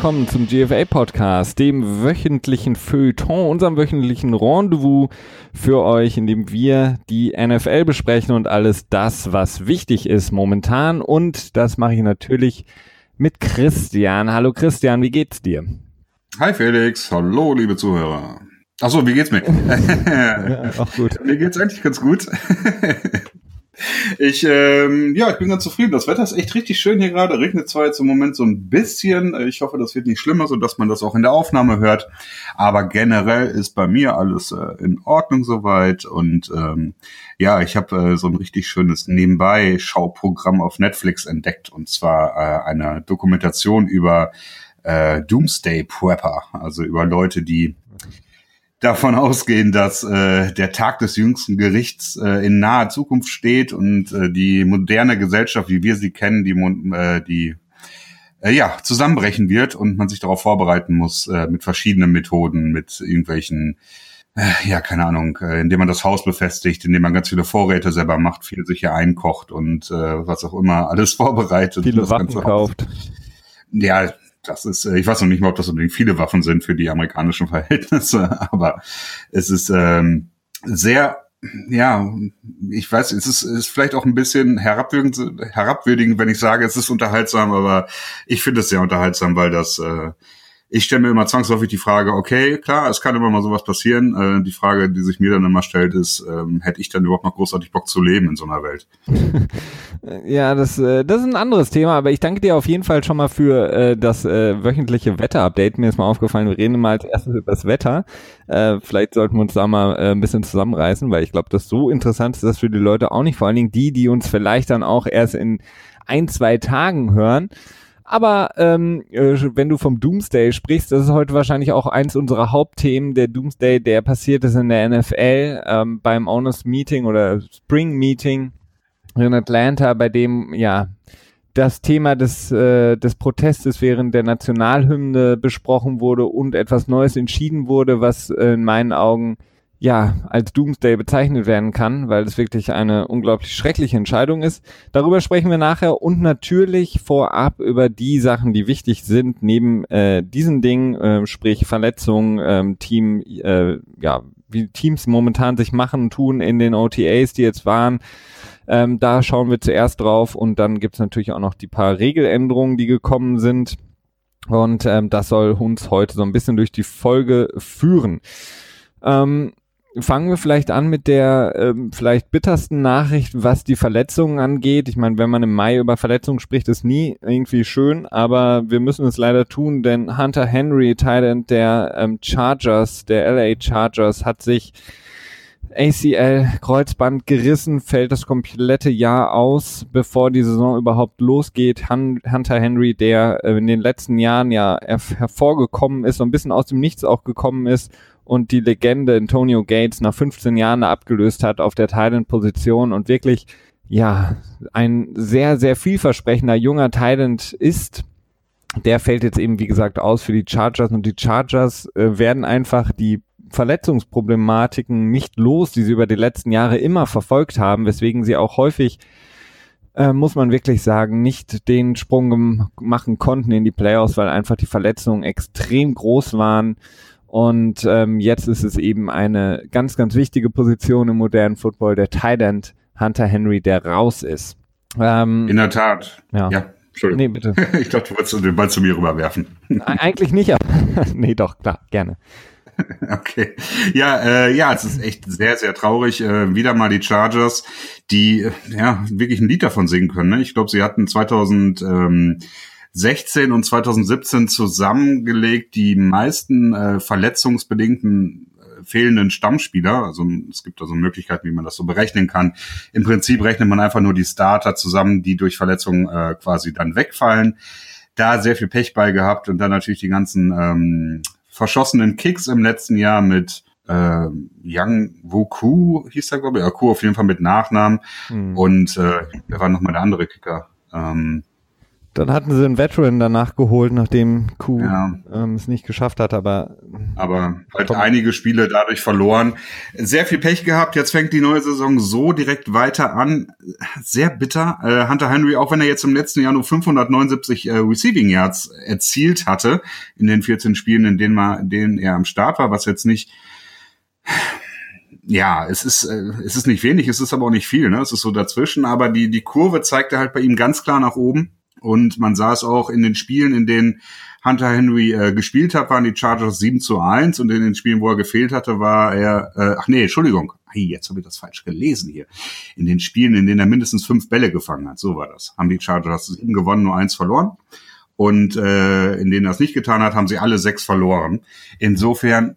willkommen zum GFA Podcast, dem wöchentlichen Feuilleton, unserem wöchentlichen Rendezvous für euch, in dem wir die NFL besprechen und alles das, was wichtig ist momentan. Und das mache ich natürlich mit Christian. Hallo Christian, wie geht's dir? Hi Felix, hallo liebe Zuhörer. Achso, wie geht's mir? ja, auch gut. Mir geht's eigentlich ganz gut. Ich, ähm, ja, ich bin ganz zufrieden. Das Wetter ist echt richtig schön hier gerade. Regnet zwar jetzt im Moment so ein bisschen. Ich hoffe, das wird nicht schlimmer, so dass man das auch in der Aufnahme hört. Aber generell ist bei mir alles äh, in Ordnung soweit. Und ähm, ja, ich habe äh, so ein richtig schönes Nebenbei-Schauprogramm auf Netflix entdeckt. Und zwar äh, eine Dokumentation über äh, Doomsday Prepper, also über Leute, die davon ausgehen, dass äh, der Tag des jüngsten Gerichts äh, in naher Zukunft steht und äh, die moderne Gesellschaft, wie wir sie kennen, die, äh, die äh, ja zusammenbrechen wird und man sich darauf vorbereiten muss äh, mit verschiedenen Methoden, mit irgendwelchen äh, ja, keine Ahnung, äh, indem man das Haus befestigt, indem man ganz viele Vorräte selber macht, viel sicher einkocht und äh, was auch immer alles vorbereitet. Viele Waffen kauft. Ja, das ist, äh, ich weiß noch nicht mal, ob das unbedingt viele Waffen sind für die amerikanischen Verhältnisse, aber es ist ähm, sehr, ja, ich weiß, es ist, ist vielleicht auch ein bisschen herabwürdigend, herabwürdigend, wenn ich sage, es ist unterhaltsam, aber ich finde es sehr unterhaltsam, weil das äh, ich stelle mir immer zwangsläufig die Frage, okay, klar, es kann immer mal sowas passieren. Äh, die Frage, die sich mir dann immer stellt, ist, ähm, hätte ich dann überhaupt noch großartig Bock zu leben in so einer Welt? ja, das, äh, das ist ein anderes Thema, aber ich danke dir auf jeden Fall schon mal für äh, das äh, wöchentliche Wetter-Update. Mir ist mal aufgefallen, wir reden mal als erstes über das Wetter. Äh, vielleicht sollten wir uns da mal äh, ein bisschen zusammenreißen, weil ich glaube, das so interessant ist das für die Leute auch nicht. Vor allen Dingen die, die uns vielleicht dann auch erst in ein, zwei Tagen hören. Aber ähm, äh, wenn du vom Doomsday sprichst, das ist heute wahrscheinlich auch eins unserer Hauptthemen. Der Doomsday, der passiert ist in der NFL ähm, beim Owners Meeting oder Spring Meeting in Atlanta, bei dem ja das Thema des, äh, des Protestes während der Nationalhymne besprochen wurde und etwas Neues entschieden wurde, was äh, in meinen Augen ja, als Doomsday bezeichnet werden kann, weil es wirklich eine unglaublich schreckliche Entscheidung ist. Darüber sprechen wir nachher und natürlich vorab über die Sachen, die wichtig sind, neben äh, diesen Dingen, äh, sprich Verletzungen, äh, Team, äh, ja, wie Teams momentan sich machen, tun in den OTAs, die jetzt waren. Ähm, da schauen wir zuerst drauf und dann gibt's natürlich auch noch die paar Regeländerungen, die gekommen sind. Und ähm, das soll uns heute so ein bisschen durch die Folge führen. Ähm, fangen wir vielleicht an mit der ähm, vielleicht bittersten Nachricht, was die Verletzungen angeht. Ich meine, wenn man im Mai über Verletzungen spricht, ist nie irgendwie schön, aber wir müssen es leider tun, denn Hunter Henry, Titan der ähm, Chargers, der LA Chargers, hat sich ACL Kreuzband gerissen, fällt das komplette Jahr aus, bevor die Saison überhaupt losgeht. Hunter Henry, der äh, in den letzten Jahren ja hervorgekommen ist, so ein bisschen aus dem Nichts auch gekommen ist und die Legende Antonio Gates nach 15 Jahren abgelöst hat auf der Thailand-Position und wirklich, ja, ein sehr, sehr vielversprechender junger Thailand ist. Der fällt jetzt eben, wie gesagt, aus für die Chargers und die Chargers äh, werden einfach die Verletzungsproblematiken nicht los, die sie über die letzten Jahre immer verfolgt haben, weswegen sie auch häufig äh, muss man wirklich sagen, nicht den Sprung machen konnten in die Playoffs, weil einfach die Verletzungen extrem groß waren. Und ähm, jetzt ist es eben eine ganz, ganz wichtige Position im modernen Football, der Tight End Hunter Henry, der raus ist. Ähm, In der Tat. Ja. ja. Entschuldigung. Nee, bitte. ich dachte, du wolltest den Ball zu mir rüberwerfen. Eigentlich nicht, aber nee, doch, klar, gerne. Okay. Ja, äh, ja, es ist echt sehr, sehr traurig. Äh, wieder mal die Chargers, die äh, ja wirklich ein Lied davon singen können. Ne? Ich glaube, sie hatten 2000 ähm, 16 und 2017 zusammengelegt die meisten äh, verletzungsbedingten äh, fehlenden Stammspieler. Also es gibt also Möglichkeiten, wie man das so berechnen kann. Im Prinzip rechnet man einfach nur die Starter zusammen, die durch Verletzungen äh, quasi dann wegfallen. Da sehr viel Pech bei gehabt und dann natürlich die ganzen ähm, verschossenen Kicks im letzten Jahr mit äh, Yang Wuku hieß er, glaube ich. Ja, Ku auf jeden Fall mit Nachnamen. Mhm. Und äh, wer war nochmal der andere Kicker? Ähm, Dann hatten sie einen Veteran danach geholt, nachdem Q ja. ähm, es nicht geschafft hat, aber. Aber halt komm. einige Spiele dadurch verloren. Sehr viel Pech gehabt. Jetzt fängt die neue Saison so direkt weiter an. Sehr bitter. Äh, Hunter Henry, auch wenn er jetzt im letzten Jahr nur 579 äh, Receiving Yards erzielt hatte, in den 14 Spielen, in denen, man, in denen er am Start war, was jetzt nicht ja, es ist, äh, es ist nicht wenig, es ist aber auch nicht viel, ne? Es ist so dazwischen, aber die, die Kurve zeigte halt bei ihm ganz klar nach oben. Und man sah es auch in den Spielen, in denen Hunter Henry äh, gespielt hat, waren die Chargers 7 zu 1 und in den Spielen, wo er gefehlt hatte, war er, äh, ach nee, Entschuldigung, hey, jetzt habe ich das falsch gelesen hier. In den Spielen, in denen er mindestens fünf Bälle gefangen hat, so war das, haben die Chargers sieben gewonnen, nur eins verloren. Und äh, in denen er es nicht getan hat, haben sie alle sechs verloren. Insofern,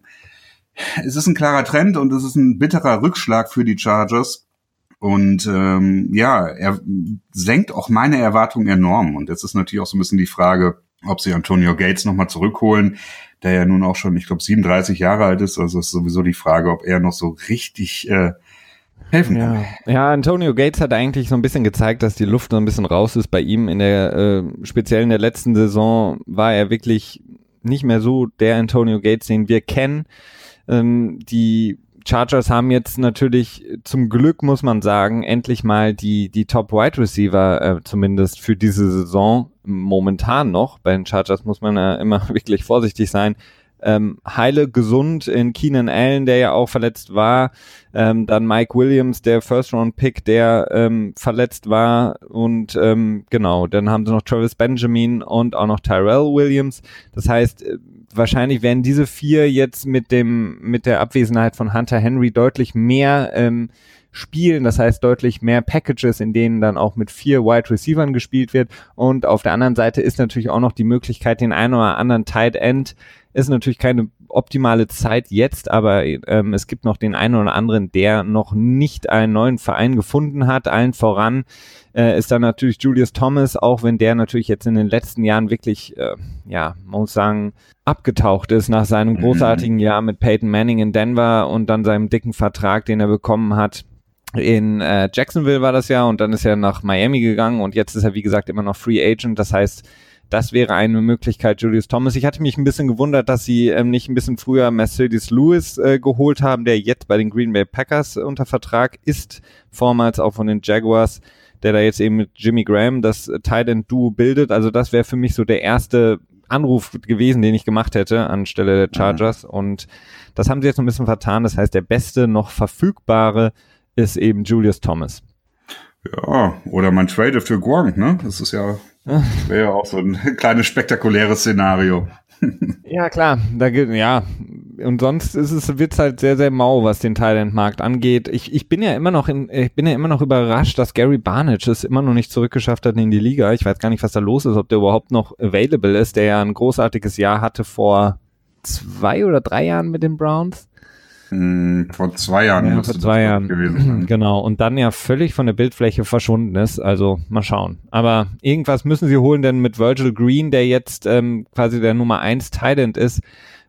es ist ein klarer Trend und es ist ein bitterer Rückschlag für die Chargers. Und ähm, ja, er senkt auch meine Erwartungen enorm. Und jetzt ist natürlich auch so ein bisschen die Frage, ob sie Antonio Gates nochmal zurückholen, der ja nun auch schon, ich glaube, 37 Jahre alt ist. Also ist sowieso die Frage, ob er noch so richtig äh, helfen kann. Ja. ja, Antonio Gates hat eigentlich so ein bisschen gezeigt, dass die Luft so ein bisschen raus ist bei ihm. In der, äh, speziell in der letzten Saison war er wirklich nicht mehr so der Antonio Gates, den wir kennen. Ähm, die Chargers haben jetzt natürlich zum Glück, muss man sagen, endlich mal die, die Top Wide Receiver, äh, zumindest für diese Saison momentan noch. Bei den Chargers muss man ja immer wirklich vorsichtig sein. Ähm, heile gesund in Keenan Allen, der ja auch verletzt war. Ähm, dann Mike Williams, der First-Round-Pick, der ähm, verletzt war. Und ähm, genau, dann haben sie noch Travis Benjamin und auch noch Tyrell Williams. Das heißt, äh, wahrscheinlich werden diese vier jetzt mit dem mit der Abwesenheit von Hunter Henry deutlich mehr ähm, spielen, das heißt deutlich mehr Packages, in denen dann auch mit vier Wide Receivern gespielt wird. Und auf der anderen Seite ist natürlich auch noch die Möglichkeit, den einen oder anderen Tight End ist natürlich keine optimale Zeit jetzt, aber ähm, es gibt noch den einen oder anderen, der noch nicht einen neuen Verein gefunden hat. Allen voran äh, ist dann natürlich Julius Thomas, auch wenn der natürlich jetzt in den letzten Jahren wirklich, äh, ja, man muss sagen, abgetaucht ist nach seinem mhm. großartigen Jahr mit Peyton Manning in Denver und dann seinem dicken Vertrag, den er bekommen hat. In äh, Jacksonville war das ja und dann ist er nach Miami gegangen und jetzt ist er wie gesagt immer noch Free Agent. Das heißt, das wäre eine Möglichkeit, Julius Thomas. Ich hatte mich ein bisschen gewundert, dass sie ähm, nicht ein bisschen früher Mercedes Lewis äh, geholt haben, der jetzt bei den Green Bay Packers unter Vertrag ist, vormals auch von den Jaguars, der da jetzt eben mit Jimmy Graham das Tight End Duo bildet. Also das wäre für mich so der erste Anruf gewesen, den ich gemacht hätte anstelle der Chargers. Mhm. Und das haben sie jetzt ein bisschen vertan. Das heißt, der beste noch verfügbare ist eben Julius Thomas. Ja, oder man trade für Gronk, ne? Das ist ja, wäre ja auch so ein kleines spektakuläres Szenario. ja, klar, da geht, ja. Und sonst ist es, wird's halt sehr, sehr mau, was den Thailand-Markt angeht. Ich, ich bin ja immer noch in, ich bin ja immer noch überrascht, dass Gary Barnage es immer noch nicht zurückgeschafft hat in die Liga. Ich weiß gar nicht, was da los ist, ob der überhaupt noch available ist, der ja ein großartiges Jahr hatte vor zwei oder drei Jahren mit den Browns. Hm, vor zwei Jahren ja, vor zwei Jahren gewesen sein. Genau. Und dann ja völlig von der Bildfläche verschwunden ist. Also mal schauen. Aber irgendwas müssen sie holen, denn mit Virgil Green, der jetzt ähm, quasi der Nummer eins Thailand ist,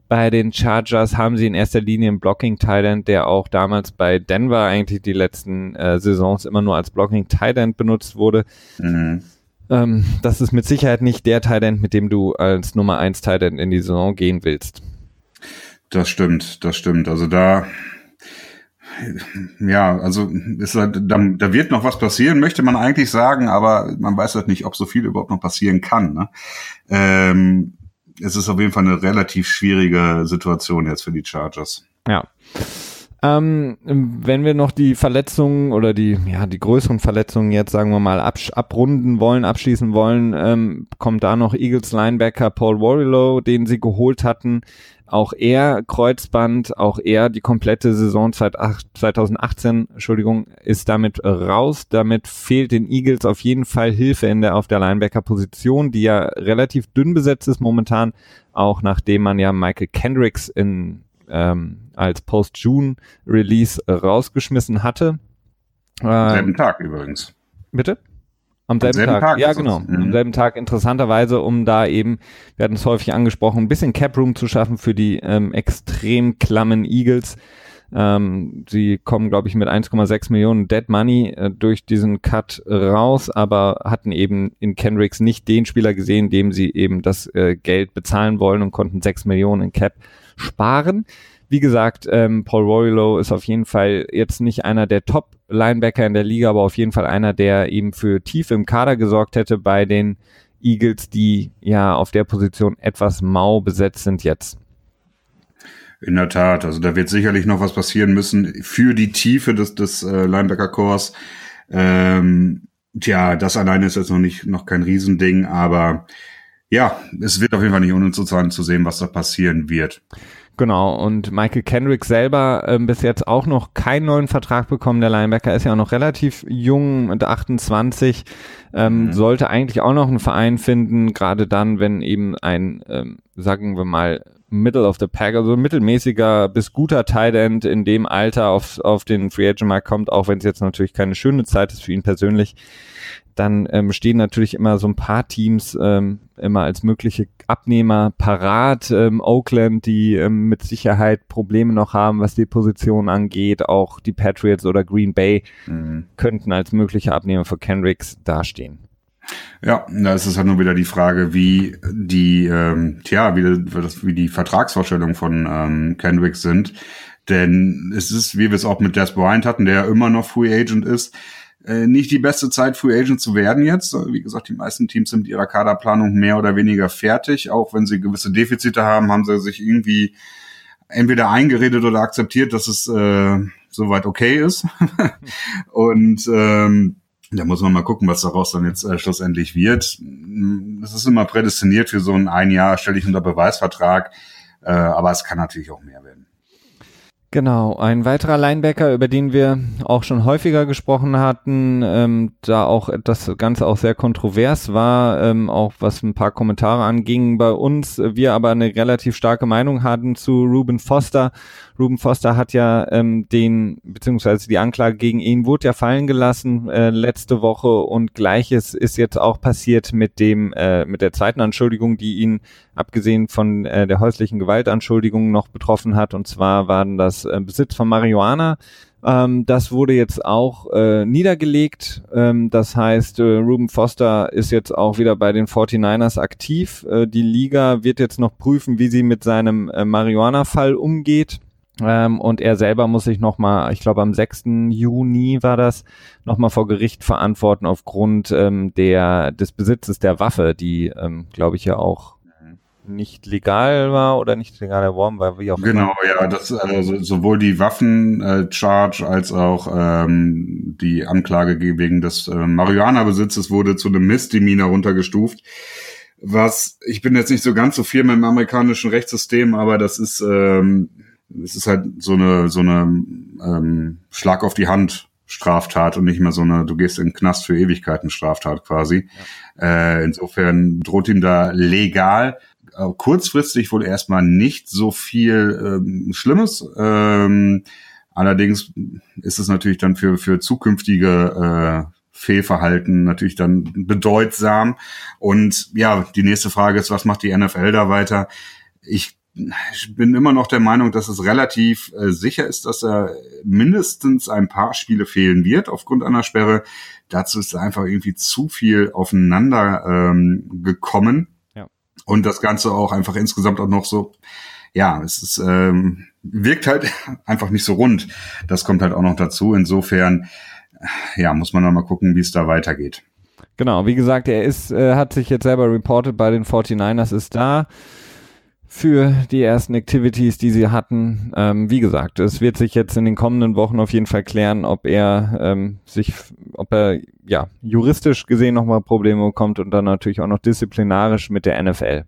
bei den Chargers haben sie in erster Linie einen Blocking Thailand, der auch damals bei Denver eigentlich die letzten äh, Saisons immer nur als Blocking Thailand benutzt wurde. Mhm. Ähm, das ist mit Sicherheit nicht der Thailand, mit dem du als Nummer eins Thailand in die Saison gehen willst. Das stimmt, das stimmt. Also da, ja, also ist halt, da, da wird noch was passieren, möchte man eigentlich sagen, aber man weiß halt nicht, ob so viel überhaupt noch passieren kann. Ne? Ähm, es ist auf jeden Fall eine relativ schwierige Situation jetzt für die Chargers. Ja. Ähm, wenn wir noch die Verletzungen oder die, ja, die größeren Verletzungen jetzt, sagen wir mal, abrunden wollen, abschließen wollen, ähm, kommt da noch Eagles Linebacker Paul Warrilow, den sie geholt hatten. Auch er Kreuzband, auch er die komplette Saison 2018, Entschuldigung, ist damit raus. Damit fehlt den Eagles auf jeden Fall Hilfe in der auf der Linebacker-Position, die ja relativ dünn besetzt ist momentan, auch nachdem man ja Michael Kendricks in ähm, als Post-June-Release rausgeschmissen hatte. Am selben ähm, Tag übrigens. Bitte? Am selben, Am selben Tag. Tag. Ja, genau. Mhm. Am selben Tag. Interessanterweise, um da eben, wir hatten es häufig angesprochen, ein bisschen Cap Room zu schaffen für die ähm, extrem klammen Eagles. Ähm, sie kommen, glaube ich, mit 1,6 Millionen Dead Money äh, durch diesen Cut raus, aber hatten eben in Kendricks nicht den Spieler gesehen, dem sie eben das äh, Geld bezahlen wollen und konnten 6 Millionen in Cap sparen. Wie gesagt, ähm, Paul Roylo ist auf jeden Fall jetzt nicht einer der Top-Linebacker in der Liga, aber auf jeden Fall einer, der eben für Tiefe im Kader gesorgt hätte bei den Eagles, die ja auf der Position etwas mau besetzt sind jetzt. In der Tat, also da wird sicherlich noch was passieren müssen für die Tiefe des, des äh, Linebacker-Cores. Ähm, tja, das alleine ist jetzt noch nicht noch kein Riesending, aber ja, es wird auf jeden Fall nicht uninteressant zu sehen, was da passieren wird. Genau, und Michael Kendrick selber äh, bis jetzt auch noch keinen neuen Vertrag bekommen. Der Linebacker ist ja auch noch relativ jung, mit 28, ähm, mhm. sollte eigentlich auch noch einen Verein finden, gerade dann, wenn eben ein, ähm, sagen wir mal, Middle of the Pack, also mittelmäßiger bis guter Tight End in dem Alter auf, auf den Free Agent Markt kommt, auch wenn es jetzt natürlich keine schöne Zeit ist für ihn persönlich dann ähm, stehen natürlich immer so ein paar Teams ähm, immer als mögliche Abnehmer parat. Ähm, Oakland, die ähm, mit Sicherheit Probleme noch haben, was die Position angeht. Auch die Patriots oder Green Bay mhm. könnten als mögliche Abnehmer für Kendricks dastehen. Ja, da ist es halt nur wieder die Frage, wie die, ähm, tja, wie, wie die Vertragsvorstellungen von ähm, Kendricks sind. Denn es ist, wie wir es auch mit Des Bryant hatten, der immer noch Free Agent ist, äh, nicht die beste Zeit, Free Agent zu werden jetzt. Wie gesagt, die meisten Teams sind mit ihrer Kaderplanung mehr oder weniger fertig. Auch wenn sie gewisse Defizite haben, haben sie sich irgendwie entweder eingeredet oder akzeptiert, dass es äh, soweit okay ist. und ähm, da muss man mal gucken, was daraus dann jetzt äh, schlussendlich wird. Das ist immer prädestiniert für so ein ein Jahr, stelle ich unter Beweisvertrag. Äh, aber es kann natürlich auch mehr werden. Genau, ein weiterer Linebacker, über den wir auch schon häufiger gesprochen hatten, ähm, da auch das Ganze auch sehr kontrovers war, ähm, auch was ein paar Kommentare anging bei uns, wir aber eine relativ starke Meinung hatten zu Ruben Foster. Ruben Foster hat ja ähm, den, beziehungsweise die Anklage gegen ihn wurde ja fallen gelassen äh, letzte Woche und gleiches ist jetzt auch passiert mit dem, äh, mit der zweiten Anschuldigung, die ihn abgesehen von äh, der häuslichen Gewaltanschuldigung noch betroffen hat. Und zwar waren das äh, Besitz von Marihuana. Ähm, das wurde jetzt auch äh, niedergelegt. Ähm, das heißt, äh, Ruben Foster ist jetzt auch wieder bei den 49ers aktiv. Äh, die Liga wird jetzt noch prüfen, wie sie mit seinem äh, Marihuana-Fall umgeht. Ähm, und er selber muss sich nochmal, ich glaube am 6. Juni war das, nochmal vor Gericht verantworten aufgrund ähm, der, des Besitzes der Waffe, die, ähm, glaube ich, ja auch nicht legal war oder nicht legal erworben war, wie auch immer. Genau, ja, das also sowohl die Waffen-Charge äh, als auch ähm, die Anklage wegen des äh, Marihuana-Besitzes wurde zu einem Misdemeanor runtergestuft. Was, ich bin jetzt nicht so ganz so viel mit dem amerikanischen Rechtssystem, aber das ist, ähm, es ist halt so eine, so eine ähm, Schlag auf die Hand Straftat und nicht mehr so eine, du gehst in den Knast für Ewigkeiten Straftat quasi. Ja. Äh, insofern droht ihm da legal äh, kurzfristig wohl erstmal nicht so viel ähm, Schlimmes. Ähm, allerdings ist es natürlich dann für, für zukünftige äh, Fehlverhalten natürlich dann bedeutsam. Und ja, die nächste Frage ist, was macht die NFL da weiter? Ich ich bin immer noch der Meinung, dass es relativ äh, sicher ist, dass er mindestens ein paar Spiele fehlen wird aufgrund einer Sperre. Dazu ist einfach irgendwie zu viel aufeinander ähm, gekommen. Und das Ganze auch einfach insgesamt auch noch so, ja, es ist, ähm, wirkt halt einfach nicht so rund. Das kommt halt auch noch dazu. Insofern, ja, muss man noch mal gucken, wie es da weitergeht. Genau, wie gesagt, er ist, äh, hat sich jetzt selber reported bei den 49ers, ist da für die ersten Activities, die sie hatten. Ähm, wie gesagt, es wird sich jetzt in den kommenden Wochen auf jeden Fall klären, ob er ähm, sich, ob er ja juristisch gesehen nochmal Probleme bekommt und dann natürlich auch noch disziplinarisch mit der NFL.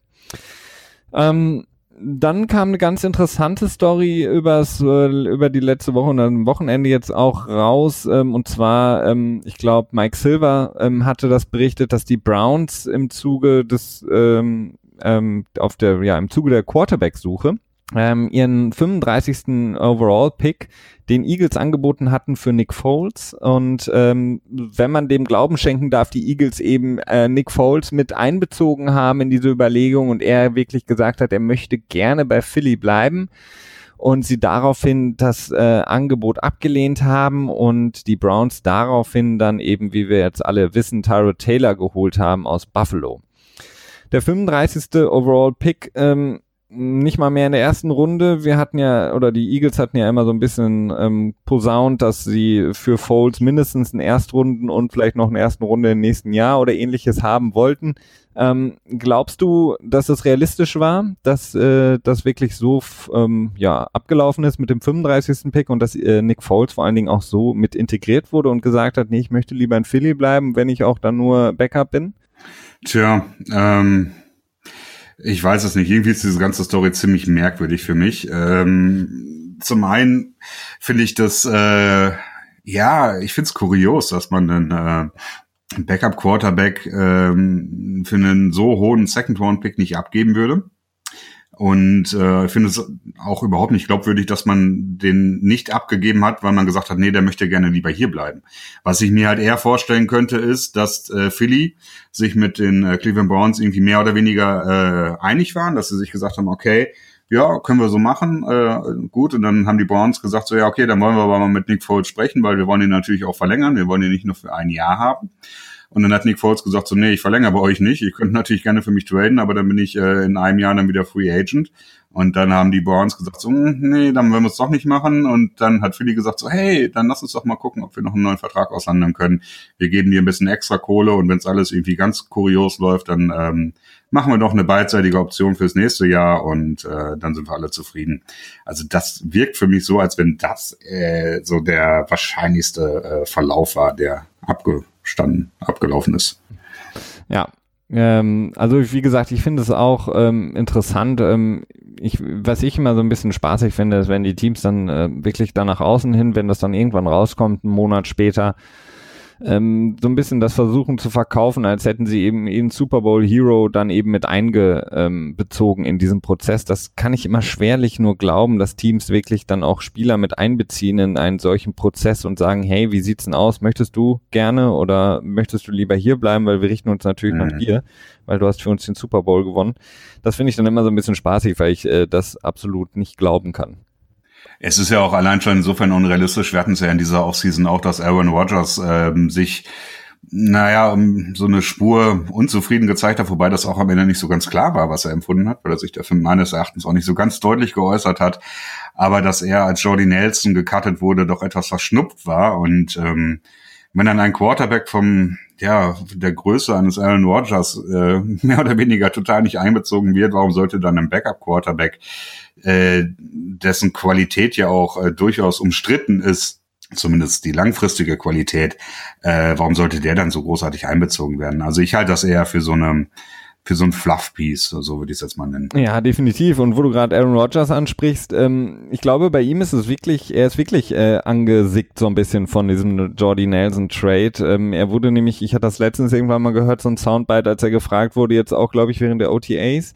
Ähm, dann kam eine ganz interessante Story übers, äh, über die letzte Woche und am Wochenende jetzt auch raus. Ähm, und zwar, ähm, ich glaube, Mike Silver ähm, hatte das berichtet, dass die Browns im Zuge des ähm, ähm, auf der, ja, im Zuge der Quarterback-Suche ähm, ihren 35. Overall-Pick den Eagles angeboten hatten für Nick Foles. Und ähm, wenn man dem Glauben schenken darf, die Eagles eben äh, Nick Foles mit einbezogen haben in diese Überlegung und er wirklich gesagt hat, er möchte gerne bei Philly bleiben. und sie daraufhin das äh, Angebot abgelehnt haben und die Browns daraufhin dann eben, wie wir jetzt alle wissen, Tyrod Taylor geholt haben aus Buffalo. Der 35. Overall Pick ähm, nicht mal mehr in der ersten Runde. Wir hatten ja, oder die Eagles hatten ja immer so ein bisschen ähm, posaunt, dass sie für Foles mindestens einen Erstrunden und vielleicht noch eine ersten Runde im nächsten Jahr oder ähnliches haben wollten. Ähm, glaubst du, dass es realistisch war, dass äh, das wirklich so ähm, ja, abgelaufen ist mit dem 35. Pick und dass äh, Nick Foles vor allen Dingen auch so mit integriert wurde und gesagt hat, nee, ich möchte lieber in Philly bleiben, wenn ich auch dann nur Backup bin? Tja, ähm, ich weiß es nicht. Irgendwie ist diese ganze Story ziemlich merkwürdig für mich. Ähm, zum einen finde ich das, äh, ja, ich finde es kurios, dass man einen äh, Backup-Quarterback ähm, für einen so hohen Second-Round-Pick nicht abgeben würde. Und äh, ich finde es auch überhaupt nicht glaubwürdig, dass man den nicht abgegeben hat, weil man gesagt hat, nee, der möchte gerne lieber hier bleiben. Was ich mir halt eher vorstellen könnte, ist, dass äh, Philly sich mit den äh, Cleveland Browns irgendwie mehr oder weniger äh, einig waren, dass sie sich gesagt haben, okay, ja, können wir so machen, äh, gut. Und dann haben die Browns gesagt, so ja, okay, dann wollen wir aber mal mit Nick Foles sprechen, weil wir wollen ihn natürlich auch verlängern. Wir wollen ihn nicht nur für ein Jahr haben. Und dann hat Nick Foles gesagt, so, nee, ich verlängere bei euch nicht. Ihr könnt natürlich gerne für mich traden, aber dann bin ich äh, in einem Jahr dann wieder Free Agent. Und dann haben die Browns gesagt, so, hm, nee, dann wollen wir es doch nicht machen. Und dann hat Philly gesagt, so, hey, dann lass uns doch mal gucken, ob wir noch einen neuen Vertrag aushandeln können. Wir geben dir ein bisschen extra Kohle und wenn es alles irgendwie ganz kurios läuft, dann ähm, machen wir doch eine beidseitige Option fürs nächste Jahr und äh, dann sind wir alle zufrieden. Also das wirkt für mich so, als wenn das äh, so der wahrscheinlichste äh, Verlauf war, der abge standen, abgelaufen ist. Ja, ähm, also wie gesagt, ich finde es auch ähm, interessant. Ähm, ich, was ich immer so ein bisschen spaßig finde, ist, wenn die Teams dann äh, wirklich da nach außen hin, wenn das dann irgendwann rauskommt, einen Monat später, ähm, so ein bisschen das versuchen zu verkaufen, als hätten sie eben ihren Super Bowl Hero dann eben mit eingezogen in diesen Prozess. Das kann ich immer schwerlich nur glauben, dass Teams wirklich dann auch Spieler mit einbeziehen in einen solchen Prozess und sagen, hey, wie sieht's denn aus? Möchtest du gerne oder möchtest du lieber hier bleiben, weil wir richten uns natürlich mhm. nach dir, weil du hast für uns den Super Bowl gewonnen. Das finde ich dann immer so ein bisschen spaßig, weil ich äh, das absolut nicht glauben kann. Es ist ja auch allein schon insofern unrealistisch. Wir hatten es ja in dieser Offseason auch, dass Aaron Rodgers ähm, sich naja, um so eine Spur unzufrieden gezeigt hat, wobei das auch am Ende nicht so ganz klar war, was er empfunden hat, weil er sich dafür meines Erachtens auch nicht so ganz deutlich geäußert hat. Aber dass er als Jordy Nelson gecuttet wurde, doch etwas verschnupft war. Und ähm, wenn dann ein Quarterback vom, ja, der Größe eines Aaron Rodgers äh, mehr oder weniger total nicht einbezogen wird, warum sollte dann ein Backup-Quarterback äh, dessen Qualität ja auch äh, durchaus umstritten ist, zumindest die langfristige Qualität, äh, warum sollte der dann so großartig einbezogen werden? Also ich halte das eher für so eine für so ein Fluff-Piece, so würde ich es jetzt mal nennen. Ja, definitiv. Und wo du gerade Aaron Rodgers ansprichst, ähm, ich glaube, bei ihm ist es wirklich, er ist wirklich äh, angesickt so ein bisschen von diesem Jordy Nelson-Trade. Ähm, er wurde nämlich, ich hatte das letztens irgendwann mal gehört, so ein Soundbite, als er gefragt wurde, jetzt auch, glaube ich, während der OTAs,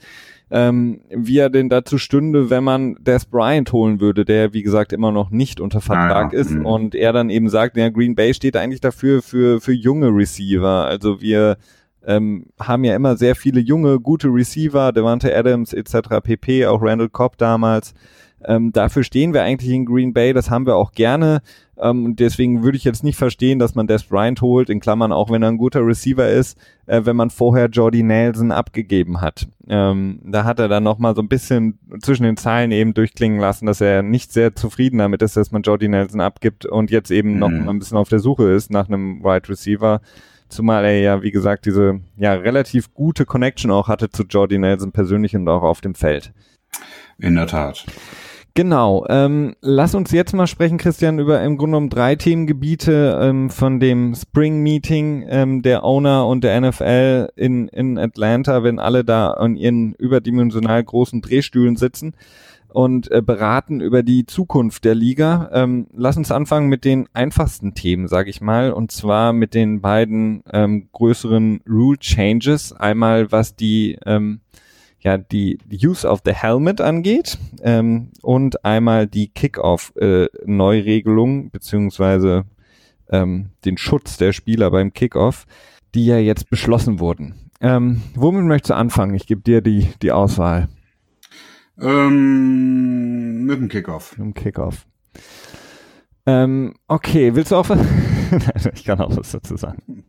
ähm, wie er denn dazu stünde, wenn man Des Bryant holen würde, der wie gesagt immer noch nicht unter Vertrag ah, ja. ist mhm. und er dann eben sagt, ja, Green Bay steht eigentlich dafür für, für junge Receiver. Also wir ähm, haben ja immer sehr viele junge, gute Receiver, Devante Adams etc. pp, auch Randall Cobb damals. Ähm, dafür stehen wir eigentlich in Green Bay, das haben wir auch gerne. Ähm, deswegen würde ich jetzt nicht verstehen, dass man Des Bryant holt, in Klammern auch wenn er ein guter Receiver ist, äh, wenn man vorher Jordy Nelson abgegeben hat. Ähm, da hat er dann nochmal so ein bisschen zwischen den Zeilen eben durchklingen lassen, dass er nicht sehr zufrieden damit ist, dass man Jordy Nelson abgibt und jetzt eben mhm. noch ein bisschen auf der Suche ist nach einem Wide right Receiver. Zumal er ja, wie gesagt, diese ja relativ gute Connection auch hatte zu Jordy Nelson persönlich und auch auf dem Feld. In der Tat. Genau. Ähm, lass uns jetzt mal sprechen, Christian, über im Grunde genommen drei Themengebiete ähm, von dem Spring Meeting ähm, der Owner und der NFL in, in Atlanta, wenn alle da an ihren überdimensional großen Drehstühlen sitzen und äh, beraten über die Zukunft der Liga. Ähm, lass uns anfangen mit den einfachsten Themen, sage ich mal, und zwar mit den beiden ähm, größeren Rule Changes. Einmal was die ähm, ja die, Use of the Helmet angeht ähm, und einmal die Kickoff-Neuregelung äh, beziehungsweise ähm, den Schutz der Spieler beim Kickoff, die ja jetzt beschlossen wurden. Ähm, womit möchtest du anfangen? Ich gebe dir die, die Auswahl. Ähm, mit dem Kickoff. Mit dem Kickoff. Ähm, okay, willst du auch was? ich kann auch was dazu sagen.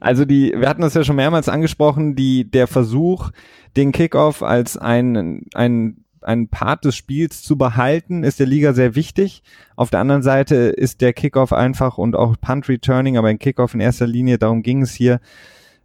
Also die, wir hatten das ja schon mehrmals angesprochen, die, der Versuch, den Kickoff als ein, ein ein Part des Spiels zu behalten, ist der Liga sehr wichtig. Auf der anderen Seite ist der Kickoff einfach und auch Punt Returning, aber ein Kickoff in erster Linie, darum ging es hier,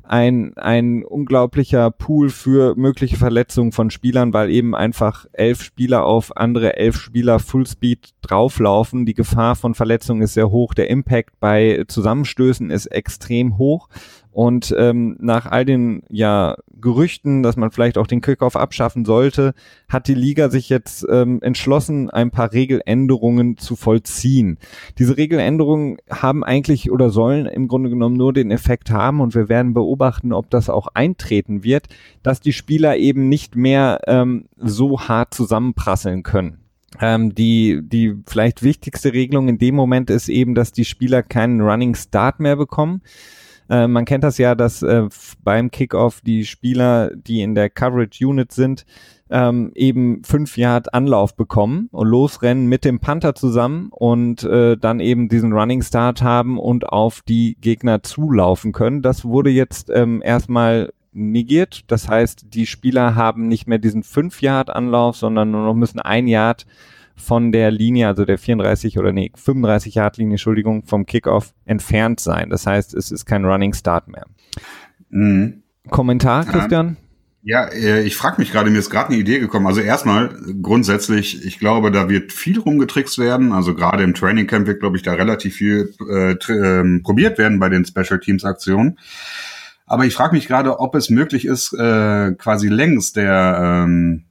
ein, ein unglaublicher Pool für mögliche Verletzungen von Spielern, weil eben einfach elf Spieler auf andere elf Spieler Fullspeed drauflaufen. Die Gefahr von Verletzungen ist sehr hoch. Der Impact bei Zusammenstößen ist extrem hoch. Und ähm, nach all den ja, Gerüchten, dass man vielleicht auch den Kickoff abschaffen sollte, hat die Liga sich jetzt ähm, entschlossen, ein paar Regeländerungen zu vollziehen. Diese Regeländerungen haben eigentlich oder sollen im Grunde genommen nur den Effekt haben und wir werden beobachten, ob das auch eintreten wird, dass die Spieler eben nicht mehr ähm, so hart zusammenprasseln können. Ähm, die, die vielleicht wichtigste Regelung in dem Moment ist eben, dass die Spieler keinen Running Start mehr bekommen. Äh, man kennt das ja, dass äh, beim Kickoff die Spieler, die in der Coverage Unit sind, ähm, eben fünf Yard Anlauf bekommen und losrennen mit dem Panther zusammen und äh, dann eben diesen Running Start haben und auf die Gegner zulaufen können. Das wurde jetzt ähm, erstmal negiert. Das heißt, die Spieler haben nicht mehr diesen fünf Yard Anlauf, sondern nur noch müssen ein Yard von der Linie, also der 34 oder nee, 35 Yard Linie, Entschuldigung, vom Kickoff entfernt sein. Das heißt, es ist kein Running Start mehr. Mhm. Kommentar, Christian? Ja, äh, ich frage mich gerade, mir ist gerade eine Idee gekommen. Also erstmal grundsätzlich, ich glaube, da wird viel rumgetrickst werden. Also gerade im Training Camp wird, glaube ich, da relativ viel äh, äh, probiert werden bei den Special Teams Aktionen. Aber ich frage mich gerade, ob es möglich ist, äh, quasi längs der ähm,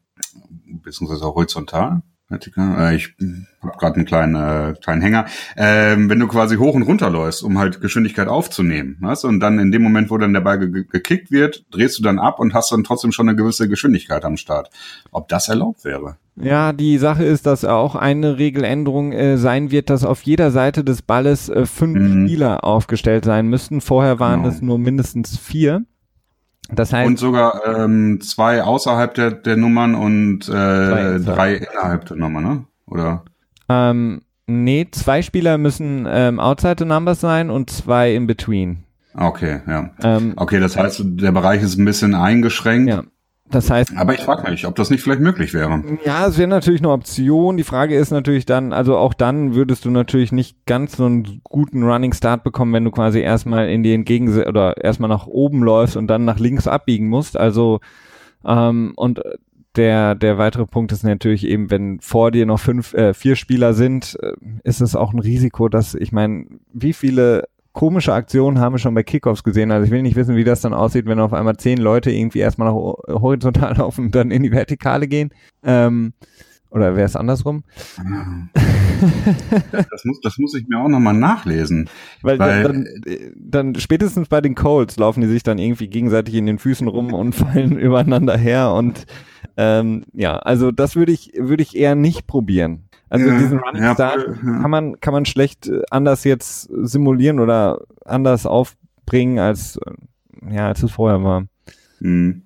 beziehungsweise horizontal ich habe gerade einen kleinen, äh, kleinen Hänger. Ähm, wenn du quasi hoch und runter läufst, um halt Geschwindigkeit aufzunehmen, weißt? und dann in dem Moment, wo dann der Ball ge gekickt wird, drehst du dann ab und hast dann trotzdem schon eine gewisse Geschwindigkeit am Start. Ob das erlaubt wäre? Ja, die Sache ist, dass auch eine Regeländerung äh, sein wird, dass auf jeder Seite des Balles äh, fünf mhm. Spieler aufgestellt sein müssten. Vorher waren genau. es nur mindestens vier. Das heißt, und sogar ähm, zwei außerhalb der, der Nummern und äh, drei innerhalb der Nummer, ne? Oder? Ähm, nee, zwei Spieler müssen ähm, outside the numbers sein und zwei in between. Okay, ja. Ähm, okay, das heißt, der Bereich ist ein bisschen eingeschränkt. Ja. Das heißt. Aber ich frage mich, ob das nicht vielleicht möglich wäre. Ja, es wäre natürlich eine Option. Die Frage ist natürlich dann, also auch dann würdest du natürlich nicht ganz so einen guten Running Start bekommen, wenn du quasi erstmal in die entgegen oder erstmal nach oben läufst und dann nach links abbiegen musst. Also ähm, und der, der weitere Punkt ist natürlich eben, wenn vor dir noch fünf, äh, vier Spieler sind, äh, ist es auch ein Risiko, dass, ich meine, wie viele komische Aktionen haben wir schon bei Kickoffs gesehen. Also ich will nicht wissen, wie das dann aussieht, wenn auf einmal zehn Leute irgendwie erstmal nach horizontal laufen und dann in die Vertikale gehen. Ähm, oder wäre es andersrum? Das muss, das muss ich mir auch nochmal nachlesen. Weil, weil dann, dann, spätestens bei den Colts laufen die sich dann irgendwie gegenseitig in den Füßen rum und fallen übereinander her. Und ähm, ja, also das würde ich, würde ich eher nicht probieren. Also ja, diesen Running ja, Start ja. kann man kann man schlecht äh, anders jetzt simulieren oder anders aufbringen als äh, ja als es vorher war. Mhm.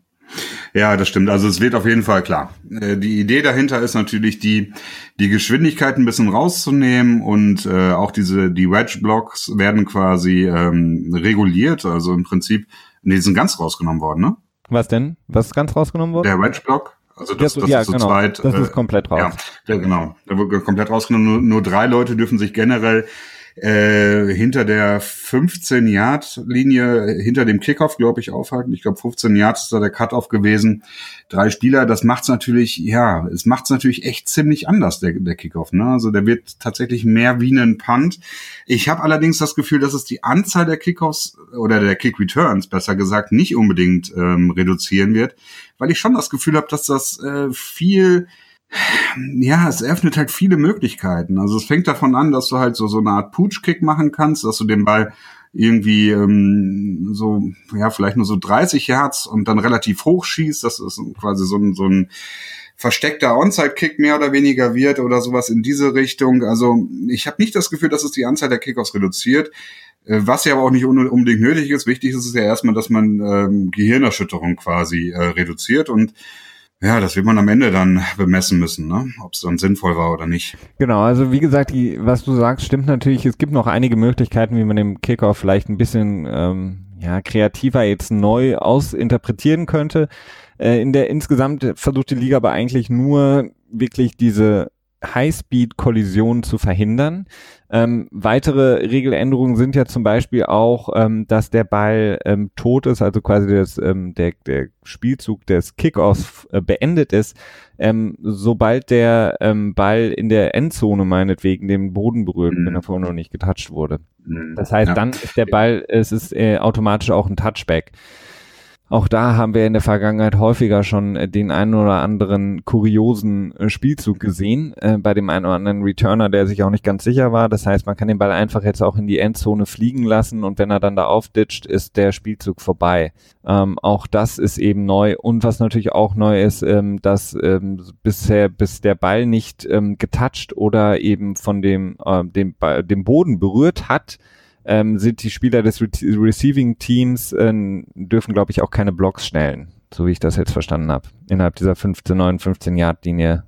Ja, das stimmt. Also es wird auf jeden Fall klar. Äh, die Idee dahinter ist natürlich die die Geschwindigkeit ein bisschen rauszunehmen und äh, auch diese die Wedge Blocks werden quasi ähm, reguliert. Also im Prinzip, nee, die sind ganz rausgenommen worden, ne? Was denn? Was ist ganz rausgenommen worden? Der Wedge Block. Also das, das, das ja, ist genau. zweit. Das ist komplett raus. Ja, genau. Da wird komplett rausgenommen. Nur, nur drei Leute dürfen sich generell äh, hinter der 15 Yard Linie hinter dem Kickoff, glaube ich, aufhalten. Ich glaube 15 Yards ist da der Cutoff gewesen. Drei Spieler, das macht's natürlich, ja, es macht's natürlich echt ziemlich anders der, der Kickoff. Ne? Also der wird tatsächlich mehr wie ein Punt. Ich habe allerdings das Gefühl, dass es die Anzahl der Kickoffs oder der Kick Returns besser gesagt nicht unbedingt ähm, reduzieren wird, weil ich schon das Gefühl habe, dass das äh, viel ja, es eröffnet halt viele Möglichkeiten. Also es fängt davon an, dass du halt so, so eine Art Pooch-Kick machen kannst, dass du den Ball irgendwie ähm, so, ja, vielleicht nur so 30 Yards und dann relativ hoch schießt, dass es quasi so ein, so ein versteckter Onside-Kick mehr oder weniger wird oder sowas in diese Richtung. Also ich habe nicht das Gefühl, dass es die Anzahl der Kickoffs reduziert, äh, was ja aber auch nicht unbedingt nötig ist. Wichtig ist es ja erstmal, dass man ähm, Gehirnerschütterung quasi äh, reduziert und Ja, das wird man am Ende dann bemessen müssen, ne? ob es dann sinnvoll war oder nicht. Genau, also wie gesagt, die, was du sagst, stimmt natürlich. Es gibt noch einige Möglichkeiten, wie man den Kickoff vielleicht ein bisschen ähm, ja, kreativer jetzt neu ausinterpretieren könnte. Äh, in der insgesamt versucht die Liga aber eigentlich nur wirklich diese Highspeed-Kollisionen zu verhindern. Ähm, weitere Regeländerungen sind ja zum Beispiel auch, ähm, dass der Ball ähm, tot ist, also quasi das, ähm, der, der Spielzug des Kickoffs äh, beendet ist, ähm, sobald der ähm, Ball in der Endzone meinetwegen den Boden berührt, mhm. wenn er vorher noch nicht getoucht wurde. Mhm. Das heißt, ja. dann ist der Ball, es ist äh, automatisch auch ein Touchback. Auch da haben wir in der Vergangenheit häufiger schon äh, den einen oder anderen kuriosen äh, Spielzug gesehen, äh, bei dem einen oder anderen Returner, der sich auch nicht ganz sicher war. Das heißt, man kann den Ball einfach jetzt auch in die Endzone fliegen lassen und wenn er dann da aufditscht, ist der Spielzug vorbei. Ähm, auch das ist eben neu und was natürlich auch neu ist, ähm, dass ähm, bisher, bis der Ball nicht ähm, getoucht oder eben von dem, äh, dem, dem Boden berührt hat, ähm, sind die Spieler des Re Receiving Teams, äh, dürfen, glaube ich, auch keine Blocks schnellen, so wie ich das jetzt verstanden habe, innerhalb dieser 15, 9, 15 Yard Linie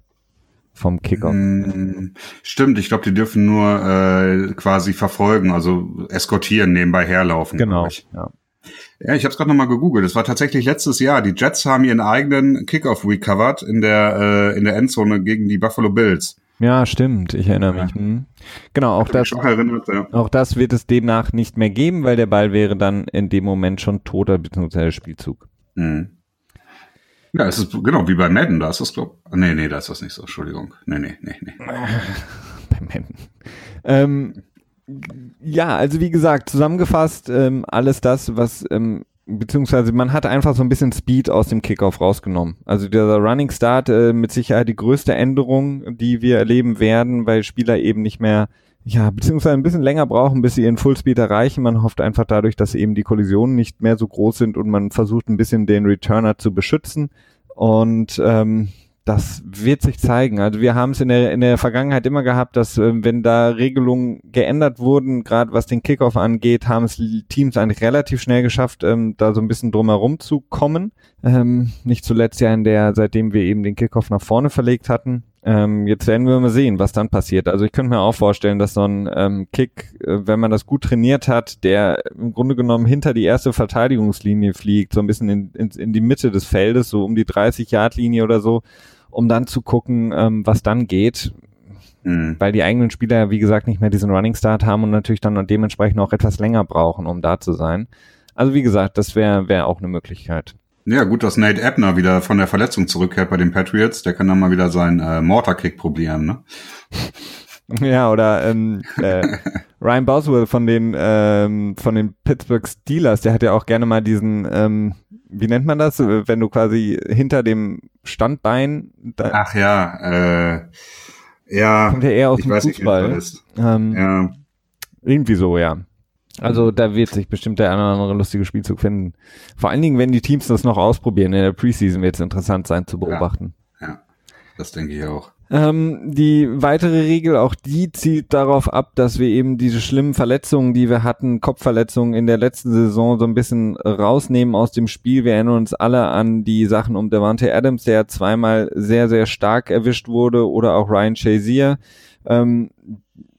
vom Kickoff. Mm, stimmt, ich glaube, die dürfen nur äh, quasi verfolgen, also eskortieren, nebenbei herlaufen. Genau. Ich. Ja. Ja, ich habe es gerade nochmal gegoogelt. Es war tatsächlich letztes Jahr. Die Jets haben ihren eigenen Kickoff recovered in der äh, in der Endzone gegen die Buffalo Bills. Ja, stimmt, ich erinnere mich. Hm. Genau, auch das, erinnert, ja. auch das wird es demnach nicht mehr geben, weil der Ball wäre dann in dem Moment schon toter bzw. Spielzug. Mhm. Ja, es ist genau wie bei Madden, da ist das, glaub Nee, nee, da ist das nicht so, Entschuldigung. Nee, nee, nee, nee. bei Madden. Ähm, ja, also wie gesagt, zusammengefasst, ähm, alles das, was ähm, beziehungsweise man hat einfach so ein bisschen Speed aus dem Kickoff rausgenommen. Also der Running Start äh, mit Sicherheit die größte Änderung, die wir erleben werden, weil Spieler eben nicht mehr, ja, beziehungsweise ein bisschen länger brauchen, bis sie ihren Fullspeed erreichen. Man hofft einfach dadurch, dass eben die Kollisionen nicht mehr so groß sind und man versucht ein bisschen den Returner zu beschützen. Und ähm, das wird sich zeigen. Also wir haben es in der, in der Vergangenheit immer gehabt, dass äh, wenn da Regelungen geändert wurden, gerade was den Kickoff angeht, haben es Teams eigentlich relativ schnell geschafft, ähm, da so ein bisschen drumherum zu kommen. Ähm, nicht zuletzt ja in der, seitdem wir eben den Kickoff nach vorne verlegt hatten. Ähm, jetzt werden wir mal sehen, was dann passiert. Also ich könnte mir auch vorstellen, dass so ein ähm, Kick, äh, wenn man das gut trainiert hat, der im Grunde genommen hinter die erste Verteidigungslinie fliegt, so ein bisschen in, in, in die Mitte des Feldes, so um die 30-Yard-Linie oder so, um dann zu gucken, ähm, was dann geht. Mhm. Weil die eigenen Spieler, wie gesagt, nicht mehr diesen Running Start haben und natürlich dann dementsprechend auch etwas länger brauchen, um da zu sein. Also wie gesagt, das wäre wär auch eine Möglichkeit. Ja, gut, dass Nate Ebner wieder von der Verletzung zurückkehrt bei den Patriots. Der kann dann mal wieder seinen äh, Mortar-Kick probieren, ne? Ja, oder ähm, äh, Ryan Boswell von den ähm, von den Pittsburgh Steelers, der hat ja auch gerne mal diesen ähm, wie nennt man das, wenn du quasi hinter dem Standbein. Ach ja, äh, ja. Kommt ja eher aus dem Fußball. Nicht, ähm, ja. Irgendwie so, ja. Also da wird sich bestimmt der eine oder andere lustige Spielzug finden. Vor allen Dingen, wenn die Teams das noch ausprobieren. In der Preseason wird es interessant sein zu beobachten. Ja, ja das denke ich auch. Ähm, die weitere Regel, auch die zielt darauf ab, dass wir eben diese schlimmen Verletzungen, die wir hatten, Kopfverletzungen in der letzten Saison so ein bisschen rausnehmen aus dem Spiel. Wir erinnern uns alle an die Sachen um Devante Adams, der zweimal sehr, sehr stark erwischt wurde, oder auch Ryan Shazier. Ähm,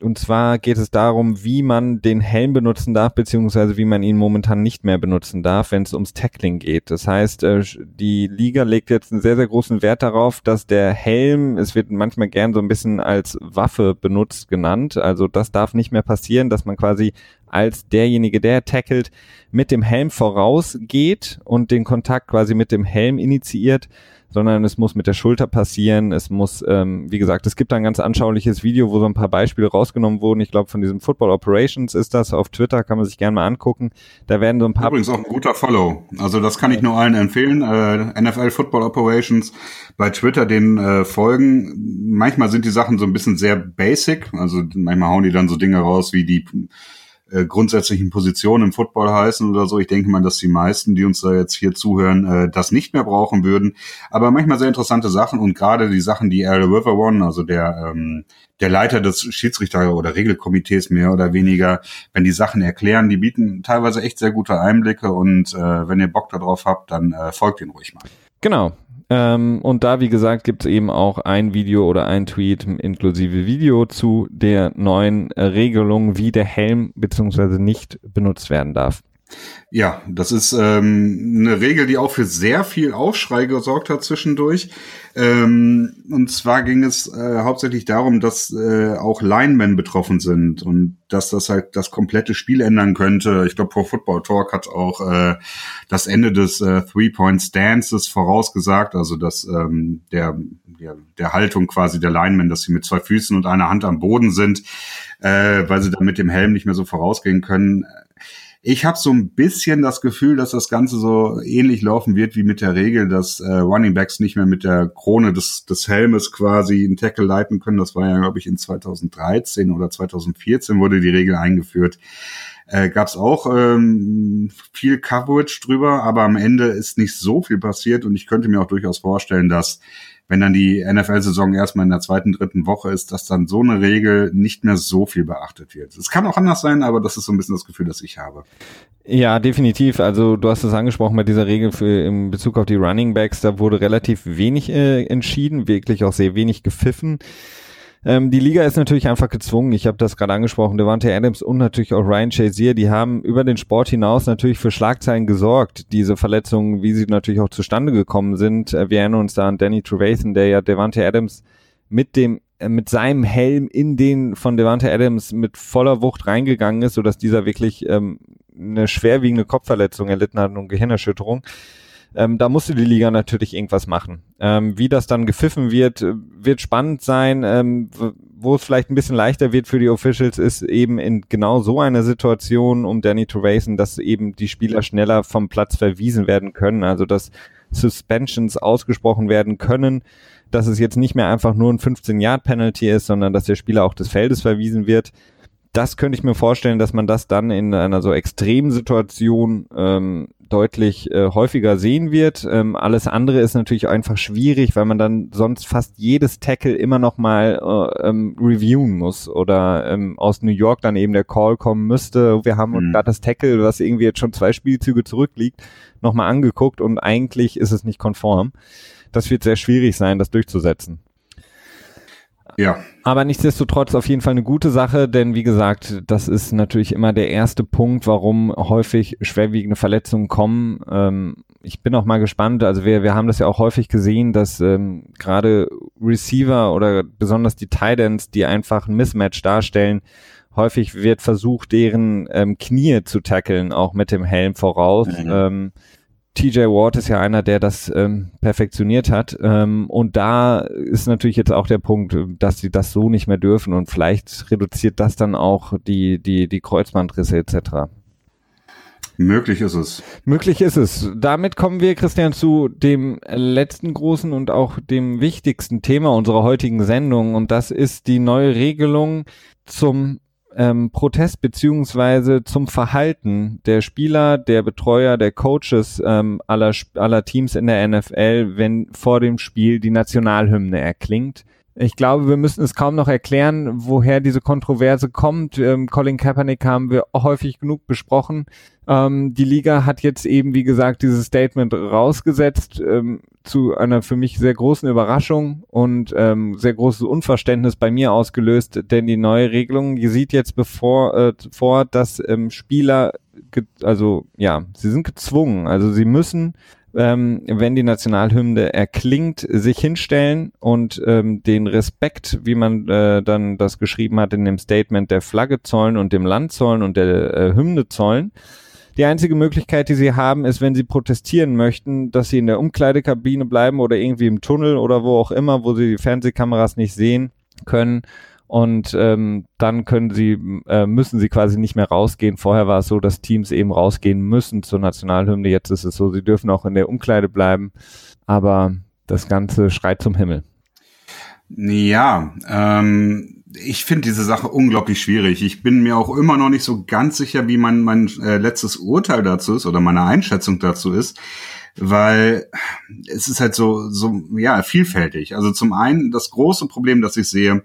und zwar geht es darum, wie man den Helm benutzen darf, beziehungsweise wie man ihn momentan nicht mehr benutzen darf, wenn es ums Tackling geht. Das heißt, äh, die Liga legt jetzt einen sehr, sehr großen Wert darauf, dass der Helm, es wird manchmal gern so ein bisschen als Waffe benutzt genannt. Also das darf nicht mehr passieren, dass man quasi als derjenige, der tackelt, mit dem Helm vorausgeht und den Kontakt quasi mit dem Helm initiiert sondern es muss mit der Schulter passieren. Es muss, ähm, wie gesagt, es gibt ein ganz anschauliches Video, wo so ein paar Beispiele rausgenommen wurden. Ich glaube, von diesem Football Operations ist das. Auf Twitter kann man sich gerne mal angucken. Da werden so ein paar. Übrigens auch ein guter Follow. Also das kann ich nur allen empfehlen. Äh, NFL Football Operations bei Twitter den äh, folgen. Manchmal sind die Sachen so ein bisschen sehr basic. Also manchmal hauen die dann so Dinge raus wie die äh, grundsätzlichen Positionen im Football heißen oder so. Ich denke mal, dass die meisten, die uns da jetzt hier zuhören, äh, das nicht mehr brauchen würden. Aber manchmal sehr interessante Sachen und gerade die Sachen, die Al River One, also der ähm, der Leiter des Schiedsrichter- oder Regelkomitees mehr oder weniger, wenn die Sachen erklären, die bieten teilweise echt sehr gute Einblicke und äh, wenn ihr Bock darauf habt, dann äh, folgt ihnen ruhig mal. Genau. Ähm, und da, wie gesagt, gibt es eben auch ein Video oder ein Tweet inklusive Video zu der neuen äh, Regelung, wie der Helm beziehungsweise nicht benutzt werden darf. Ja, das ist ähm, eine Regel, die auch für sehr viel Aufschrei gesorgt hat zwischendurch. Ähm, und zwar ging es äh, hauptsächlich darum, dass äh, auch Linemen betroffen sind und dass das halt das komplette Spiel ändern könnte. Ich glaube, Pro Football Talk hat auch äh, das Ende des äh, Three-Point Stances vorausgesagt, also dass ähm, der, der, der Haltung quasi der Linemen, dass sie mit zwei Füßen und einer Hand am Boden sind, äh, weil sie dann mit dem Helm nicht mehr so vorausgehen können ich habe so ein bisschen das Gefühl, dass das Ganze so ähnlich laufen wird wie mit der Regel, dass äh, Running Backs nicht mehr mit der Krone des, des Helmes quasi einen Tackle leiten können. Das war ja, glaube ich, in 2013 oder 2014 wurde die Regel eingeführt. Äh, Gab es auch ähm, viel Coverage drüber, aber am Ende ist nicht so viel passiert und ich könnte mir auch durchaus vorstellen, dass wenn dann die NFL-Saison erstmal in der zweiten, dritten Woche ist, dass dann so eine Regel nicht mehr so viel beachtet wird. Es kann auch anders sein, aber das ist so ein bisschen das Gefühl, das ich habe. Ja, definitiv. Also du hast es angesprochen mit dieser Regel für in Bezug auf die Running Backs, da wurde relativ wenig äh, entschieden, wirklich auch sehr wenig gepfiffen. Ähm, die Liga ist natürlich einfach gezwungen. Ich habe das gerade angesprochen. Devante Adams und natürlich auch Ryan Chazier, die haben über den Sport hinaus natürlich für Schlagzeilen gesorgt. Diese Verletzungen, wie sie natürlich auch zustande gekommen sind. Äh, wir erinnern uns da an Danny Trevathan, der ja Devante Adams mit dem äh, mit seinem Helm in den von Devante Adams mit voller Wucht reingegangen ist, sodass dieser wirklich ähm, eine schwerwiegende Kopfverletzung erlitten hat und Gehirnerschütterung. Ähm, da musste die Liga natürlich irgendwas machen. Ähm, wie das dann gepfiffen wird, äh, wird spannend sein. Ähm, wo es vielleicht ein bisschen leichter wird für die Officials, ist eben in genau so einer Situation um Danny Trevathan, dass eben die Spieler schneller vom Platz verwiesen werden können, also dass Suspensions ausgesprochen werden können, dass es jetzt nicht mehr einfach nur ein 15-Yard-Penalty ist, sondern dass der Spieler auch des Feldes verwiesen wird das könnte ich mir vorstellen, dass man das dann in einer so extremen Situation ähm, deutlich äh, häufiger sehen wird. Ähm, alles andere ist natürlich einfach schwierig, weil man dann sonst fast jedes Tackle immer noch mal äh, ähm, reviewen muss oder ähm, aus New York dann eben der Call kommen müsste. Wir haben mhm. gerade das Tackle, was irgendwie jetzt schon zwei Spielzüge zurückliegt, nochmal angeguckt und eigentlich ist es nicht konform. Das wird sehr schwierig sein, das durchzusetzen. Ja. Aber nichtsdestotrotz auf jeden Fall eine gute Sache, denn wie gesagt, das ist natürlich immer der erste Punkt, warum häufig schwerwiegende Verletzungen kommen. Ähm, ich bin auch mal gespannt, also wir, wir haben das ja auch häufig gesehen, dass ähm, gerade Receiver oder besonders die Titans, die einfach ein Mismatch darstellen, häufig wird versucht, deren ähm, Knie zu tackeln, auch mit dem Helm voraus. Mhm. Ähm, TJ Ward ist ja einer, der das ähm, perfektioniert hat. Ähm, und da ist natürlich jetzt auch der Punkt, dass sie das so nicht mehr dürfen und vielleicht reduziert das dann auch die, die, die Kreuzbandrisse etc. Möglich ist es. Möglich ist es. Damit kommen wir, Christian, zu dem letzten großen und auch dem wichtigsten Thema unserer heutigen Sendung. Und das ist die neue Regelung zum ähm, Protest beziehungsweise zum Verhalten der Spieler, der Betreuer, der Coaches ähm, aller, aller Teams in der NFL, wenn vor dem Spiel die Nationalhymne erklingt. Ich glaube, wir müssen es kaum noch erklären, woher diese Kontroverse kommt. Ähm, Colin Kaepernick haben wir häufig genug besprochen. Ähm, die Liga hat jetzt eben, wie gesagt, dieses Statement rausgesetzt ähm, zu einer für mich sehr großen Überraschung und ähm, sehr großes Unverständnis bei mir ausgelöst, denn die neue Regelung die sieht jetzt bevor äh, vor, dass ähm, Spieler, also ja, sie sind gezwungen, also sie müssen ähm, wenn die Nationalhymne erklingt, sich hinstellen und ähm, den Respekt, wie man äh, dann das geschrieben hat in dem Statement, der Flagge zollen und dem Land zollen und der äh, Hymne zollen. Die einzige Möglichkeit, die sie haben, ist, wenn sie protestieren möchten, dass sie in der Umkleidekabine bleiben oder irgendwie im Tunnel oder wo auch immer, wo sie die Fernsehkameras nicht sehen können und ähm, dann können sie, äh, müssen sie quasi nicht mehr rausgehen. Vorher war es so, dass Teams eben rausgehen müssen zur Nationalhymne. Jetzt ist es so, sie dürfen auch in der Umkleide bleiben. Aber das Ganze schreit zum Himmel. Ja, ähm, ich finde diese Sache unglaublich schwierig. Ich bin mir auch immer noch nicht so ganz sicher, wie mein, mein äh, letztes Urteil dazu ist oder meine Einschätzung dazu ist, weil es ist halt so, so, ja, vielfältig. Also zum einen das große Problem, das ich sehe,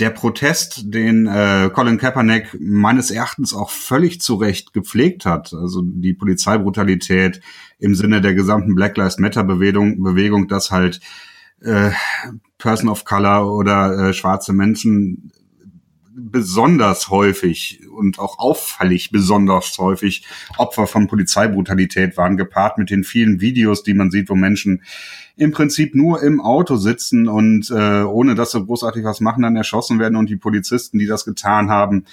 der Protest, den äh, Colin Kaepernick meines Erachtens auch völlig zu Recht gepflegt hat, also die Polizeibrutalität im Sinne der gesamten Black Lives Matter Bewegung, Bewegung dass halt äh, Person of Color oder äh, schwarze Menschen besonders häufig und auch auffällig besonders häufig Opfer von Polizeibrutalität waren, gepaart mit den vielen Videos, die man sieht, wo Menschen im Prinzip nur im Auto sitzen und äh, ohne dass sie großartig was machen, dann erschossen werden und die Polizisten, die das getan haben,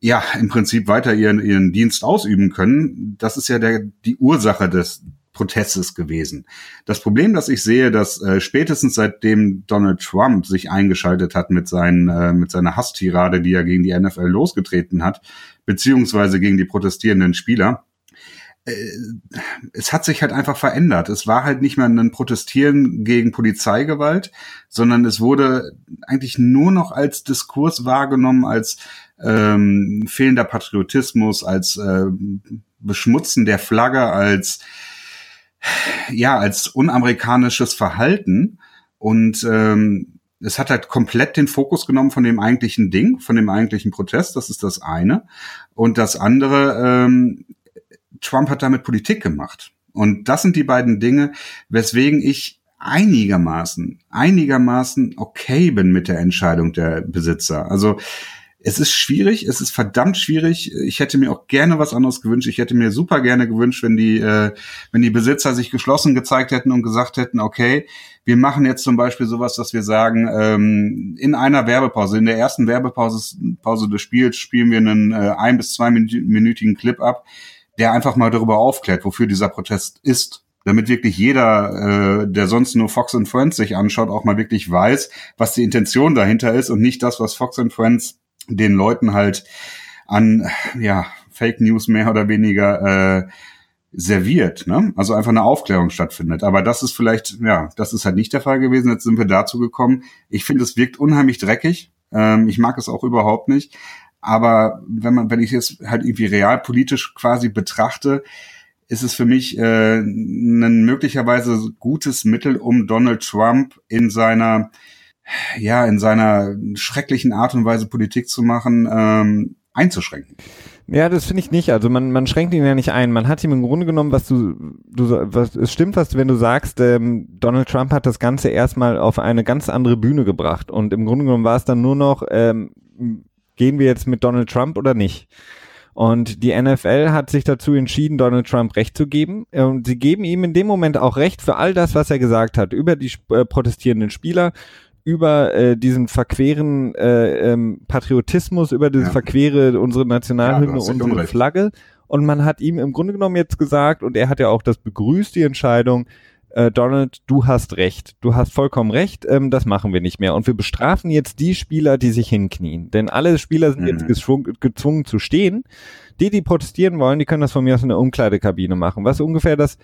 ja, im Prinzip weiter ihren, ihren Dienst ausüben können. Das ist ja der, die Ursache des, Protestes gewesen. Das Problem, das ich sehe, dass äh, spätestens seitdem Donald Trump sich eingeschaltet hat mit, seinen, äh, mit seiner Hasstirade, die er gegen die NFL losgetreten hat, beziehungsweise gegen die protestierenden Spieler, es hat sich halt einfach verändert. Es war halt nicht mehr ein Protestieren gegen Polizeigewalt, sondern es wurde eigentlich nur noch als Diskurs wahrgenommen, als ähm, fehlender Patriotismus, als äh, Beschmutzen der Flagge, als ja, als unamerikanisches Verhalten und ähm, es hat halt komplett den Fokus genommen von dem eigentlichen Ding, von dem eigentlichen Protest, das ist das eine. Und das andere, ähm, Trump hat damit Politik gemacht. Und das sind die beiden Dinge, weswegen ich einigermaßen, einigermaßen okay bin mit der Entscheidung der Besitzer. Also es ist schwierig, es ist verdammt schwierig. Ich hätte mir auch gerne was anderes gewünscht. Ich hätte mir super gerne gewünscht, wenn die, äh, wenn die Besitzer sich geschlossen gezeigt hätten und gesagt hätten, okay, wir machen jetzt zum Beispiel sowas, dass wir sagen, ähm, in einer Werbepause, in der ersten Werbepause Pause des Spiels spielen wir einen äh, ein bis zwei minütigen Clip ab, der einfach mal darüber aufklärt, wofür dieser Protest ist damit wirklich jeder, äh, der sonst nur Fox and Friends sich anschaut, auch mal wirklich weiß, was die Intention dahinter ist und nicht das, was Fox and Friends den Leuten halt an ja, Fake News mehr oder weniger äh, serviert, ne? Also einfach eine Aufklärung stattfindet. Aber das ist vielleicht, ja, das ist halt nicht der Fall gewesen. Jetzt sind wir dazu gekommen. Ich finde, es wirkt unheimlich dreckig. Ähm, ich mag es auch überhaupt nicht. Aber wenn man, wenn ich es halt irgendwie realpolitisch quasi betrachte, ist es für mich äh, ein möglicherweise gutes Mittel, um Donald Trump in seiner ja, in seiner schrecklichen Art und Weise Politik zu machen, ähm, einzuschränken. Ja, das finde ich nicht. Also man, man schränkt ihn ja nicht ein. Man hat ihm im Grunde genommen, was du, du was, es stimmt, was wenn du sagst, ähm, Donald Trump hat das Ganze erstmal auf eine ganz andere Bühne gebracht. Und im Grunde genommen war es dann nur noch, ähm, gehen wir jetzt mit Donald Trump oder nicht? Und die NFL hat sich dazu entschieden, Donald Trump Recht zu geben. Und sie geben ihm in dem Moment auch Recht für all das, was er gesagt hat, über die äh, protestierenden Spieler, über äh, diesen verqueren äh, ähm, Patriotismus, über dieses ja. verquere unsere Nationalhymne, ja, unsere Flagge. Und man hat ihm im Grunde genommen jetzt gesagt, und er hat ja auch das begrüßt, die Entscheidung, äh, Donald, du hast recht, du hast vollkommen recht, ähm, das machen wir nicht mehr. Und wir bestrafen jetzt die Spieler, die sich hinknien. Denn alle Spieler sind mhm. jetzt gezwungen zu stehen. Die, die protestieren wollen, die können das von mir aus in der Umkleidekabine machen. Was ungefähr das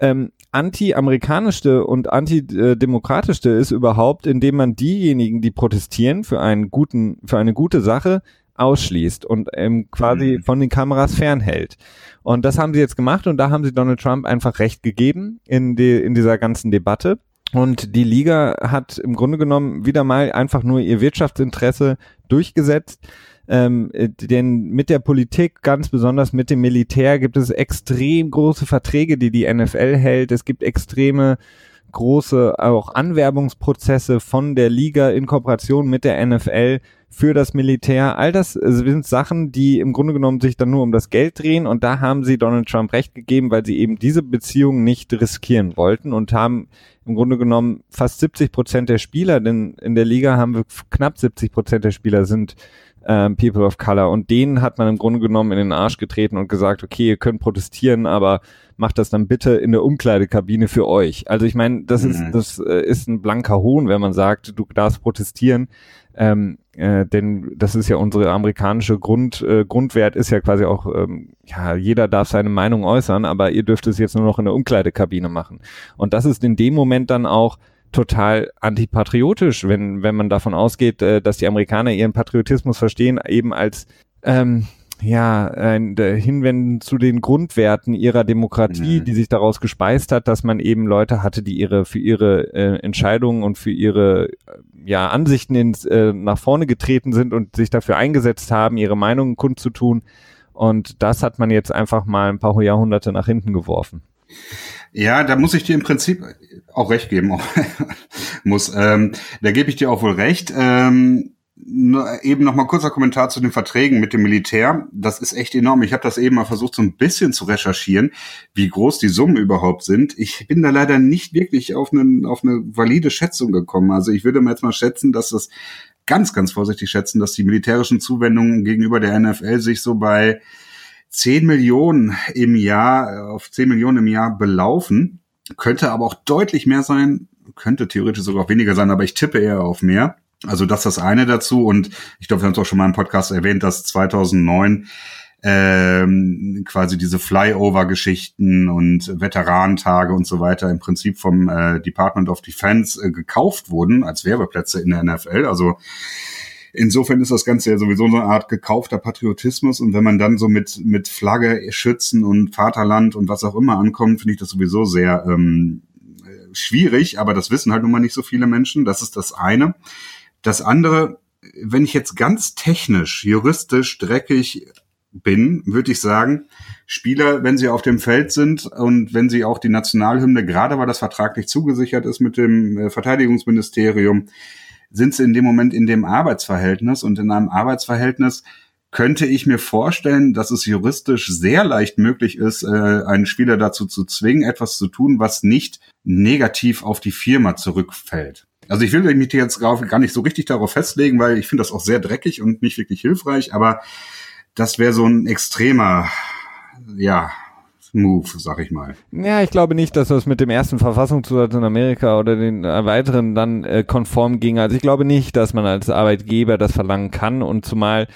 ähm, anti-amerikanischste und antidemokratischste ist überhaupt, indem man diejenigen, die protestieren für einen guten, für eine gute Sache, ausschließt und ähm, quasi mhm. von den Kameras fernhält. Und das haben sie jetzt gemacht und da haben sie Donald Trump einfach recht gegeben in, die, in dieser ganzen Debatte. Und die Liga hat im Grunde genommen wieder mal einfach nur ihr Wirtschaftsinteresse durchgesetzt. Ähm, äh, denn mit der Politik, ganz besonders mit dem Militär, gibt es extrem große Verträge, die die NFL hält. Es gibt extreme große auch Anwerbungsprozesse von der Liga in Kooperation mit der NFL für das Militär. All das sind Sachen, die im Grunde genommen sich dann nur um das Geld drehen und da haben sie Donald Trump recht gegeben, weil sie eben diese Beziehung nicht riskieren wollten und haben im Grunde genommen fast 70 Prozent der Spieler, denn in der Liga haben wir knapp 70 Prozent der Spieler sind ähm, People of Color. Und denen hat man im Grunde genommen in den Arsch getreten und gesagt, okay, ihr könnt protestieren, aber macht das dann bitte in der Umkleidekabine für euch. Also ich meine, das mhm. ist das äh, ist ein blanker Hohn, wenn man sagt, du darfst protestieren. Ähm, äh, denn das ist ja unsere amerikanische Grund, äh, Grundwert ist ja quasi auch, ähm, ja, jeder darf seine Meinung äußern, aber ihr dürft es jetzt nur noch in der Umkleidekabine machen. Und das ist in dem Moment dann auch total antipatriotisch, wenn, wenn man davon ausgeht, äh, dass die Amerikaner ihren Patriotismus verstehen, eben als ähm, ja, äh, hinwenden zu den Grundwerten ihrer Demokratie, mhm. die sich daraus gespeist hat, dass man eben Leute hatte, die ihre für ihre äh, Entscheidungen und für ihre äh, ja Ansichten ins, äh, nach vorne getreten sind und sich dafür eingesetzt haben, ihre Meinungen kundzutun. Und das hat man jetzt einfach mal ein paar Jahrhunderte nach hinten geworfen. Ja, da muss ich dir im Prinzip auch recht geben. muss, ähm, da gebe ich dir auch wohl recht. Ähm, eben noch mal kurzer Kommentar zu den Verträgen mit dem Militär. Das ist echt enorm. Ich habe das eben mal versucht, so ein bisschen zu recherchieren, wie groß die Summen überhaupt sind. Ich bin da leider nicht wirklich auf eine, auf eine valide Schätzung gekommen. Also ich würde mal jetzt mal schätzen, dass das ganz, ganz vorsichtig schätzen, dass die militärischen Zuwendungen gegenüber der NFL sich so bei 10 Millionen im Jahr, auf 10 Millionen im Jahr belaufen. Könnte aber auch deutlich mehr sein, könnte theoretisch sogar weniger sein, aber ich tippe eher auf mehr. Also das ist das eine dazu und ich glaube, wir haben es auch schon mal im Podcast erwähnt, dass 2009 ähm, quasi diese Flyover-Geschichten und Veteranentage und so weiter im Prinzip vom äh, Department of Defense äh, gekauft wurden als Werbeplätze in der NFL. Also insofern ist das Ganze ja sowieso so eine Art gekaufter Patriotismus und wenn man dann so mit mit Flagge, Schützen und Vaterland und was auch immer ankommt, finde ich das sowieso sehr ähm, schwierig, aber das wissen halt nun mal nicht so viele Menschen. Das ist das eine. Das andere, wenn ich jetzt ganz technisch, juristisch, dreckig bin, würde ich sagen, Spieler, wenn sie auf dem Feld sind und wenn sie auch die Nationalhymne, gerade weil das vertraglich zugesichert ist mit dem äh, Verteidigungsministerium, sind sie in dem Moment in dem Arbeitsverhältnis und in einem Arbeitsverhältnis könnte ich mir vorstellen, dass es juristisch sehr leicht möglich ist, äh, einen Spieler dazu zu zwingen, etwas zu tun, was nicht negativ auf die Firma zurückfällt. Also ich will mich jetzt gar nicht so richtig darauf festlegen, weil ich finde das auch sehr dreckig und nicht wirklich hilfreich, aber das wäre so ein extremer, ja, Move, sag ich mal. Ja, ich glaube nicht, dass das mit dem ersten Verfassungszusatz in Amerika oder den weiteren dann äh, konform ging. Also ich glaube nicht, dass man als Arbeitgeber das verlangen kann und zumal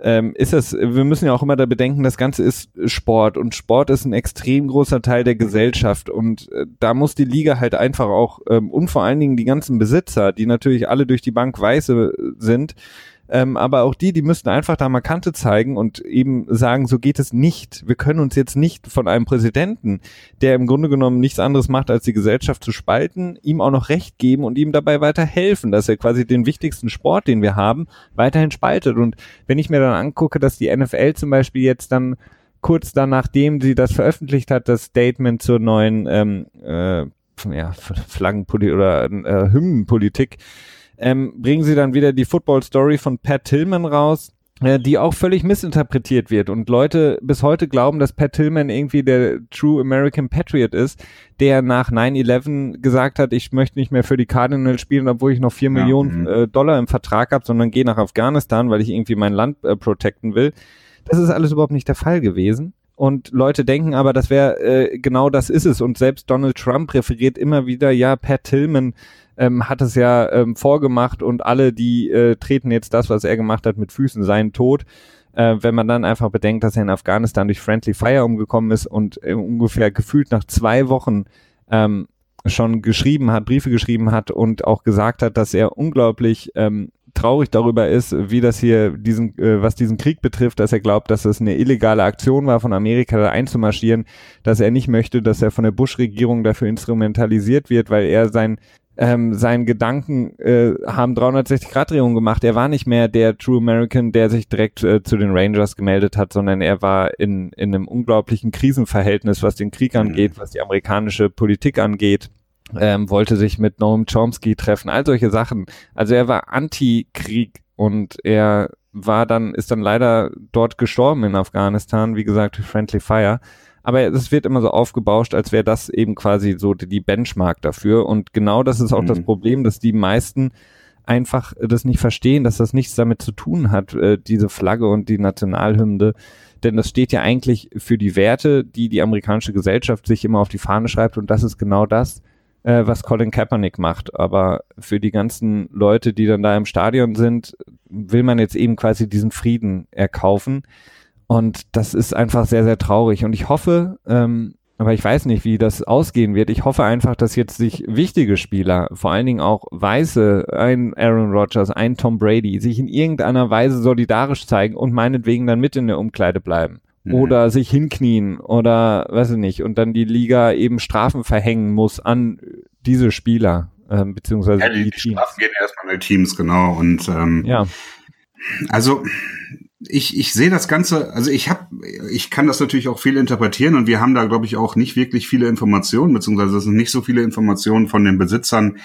ähm, ist das, wir müssen ja auch immer da bedenken, das Ganze ist Sport und Sport ist ein extrem großer Teil der Gesellschaft und äh, da muss die Liga halt einfach auch ähm, und vor allen Dingen die ganzen Besitzer, die natürlich alle durch die Bank weiße sind, ähm, aber auch die, die müssten einfach da mal Kante zeigen und eben sagen, so geht es nicht. Wir können uns jetzt nicht von einem Präsidenten, der im Grunde genommen nichts anderes macht, als die Gesellschaft zu spalten, ihm auch noch Recht geben und ihm dabei weiter helfen, dass er quasi den wichtigsten Sport, den wir haben, weiterhin spaltet. Und wenn ich mir dann angucke, dass die NFL zum Beispiel jetzt dann kurz dann, nachdem sie das veröffentlicht hat, das Statement zur neuen ähm, äh, ja, Flaggenpolitik oder äh, Hymnenpolitik, ähm, bringen sie dann wieder die Football Story von Pat Tillman raus, äh, die auch völlig missinterpretiert wird und Leute bis heute glauben, dass Pat Tillman irgendwie der True American Patriot ist, der nach 9-11 gesagt hat, ich möchte nicht mehr für die Cardinals spielen, obwohl ich noch vier ja, Millionen mhm. äh, Dollar im Vertrag habe, sondern gehe nach Afghanistan, weil ich irgendwie mein Land äh, protecten will. Das ist alles überhaupt nicht der Fall gewesen. Und Leute denken aber, das wäre äh, genau das ist es. Und selbst Donald Trump referiert immer wieder, ja, Pat Tillman ähm, hat es ja ähm, vorgemacht und alle, die äh, treten jetzt das, was er gemacht hat, mit Füßen, seien tot. Äh, wenn man dann einfach bedenkt, dass er in Afghanistan durch Friendly Fire umgekommen ist und äh, ungefähr gefühlt nach zwei Wochen ähm, schon geschrieben hat, Briefe geschrieben hat und auch gesagt hat, dass er unglaublich ähm, traurig darüber ist, wie das hier diesen, äh, was diesen Krieg betrifft, dass er glaubt, dass es eine illegale Aktion war, von Amerika da einzumarschieren, dass er nicht möchte, dass er von der Bush-Regierung dafür instrumentalisiert wird, weil er sein ähm, seinen Gedanken äh, haben 360-Grad-Drehungen gemacht. Er war nicht mehr der True American, der sich direkt äh, zu den Rangers gemeldet hat, sondern er war in, in einem unglaublichen Krisenverhältnis, was den Krieg angeht, was die amerikanische Politik angeht. Ähm, wollte sich mit Noam Chomsky treffen, all solche Sachen. Also er war Anti-Krieg und er war dann, ist dann leider dort gestorben in Afghanistan, wie gesagt, Friendly Fire. Aber es wird immer so aufgebauscht, als wäre das eben quasi so die Benchmark dafür. Und genau das ist auch mhm. das Problem, dass die meisten einfach das nicht verstehen, dass das nichts damit zu tun hat, äh, diese Flagge und die Nationalhymne. Denn das steht ja eigentlich für die Werte, die die amerikanische Gesellschaft sich immer auf die Fahne schreibt. Und das ist genau das, äh, was Colin Kaepernick macht. Aber für die ganzen Leute, die dann da im Stadion sind, will man jetzt eben quasi diesen Frieden erkaufen. Und das ist einfach sehr, sehr traurig. Und ich hoffe, ähm, aber ich weiß nicht, wie das ausgehen wird. Ich hoffe einfach, dass jetzt sich wichtige Spieler, vor allen Dingen auch Weiße, ein Aaron Rodgers, ein Tom Brady, sich in irgendeiner Weise solidarisch zeigen und meinetwegen dann mit in der Umkleide bleiben. Mhm. Oder sich hinknien oder weiß ich nicht. Und dann die Liga eben Strafen verhängen muss an diese Spieler, äh, beziehungsweise ja, die, die, Teams. Strafen gehen erstmal an die Teams, genau. Und ähm, ja. Also ich, ich sehe das Ganze, also ich habe, ich kann das natürlich auch viel interpretieren und wir haben da, glaube ich, auch nicht wirklich viele Informationen, beziehungsweise es sind nicht so viele Informationen von den Besitzern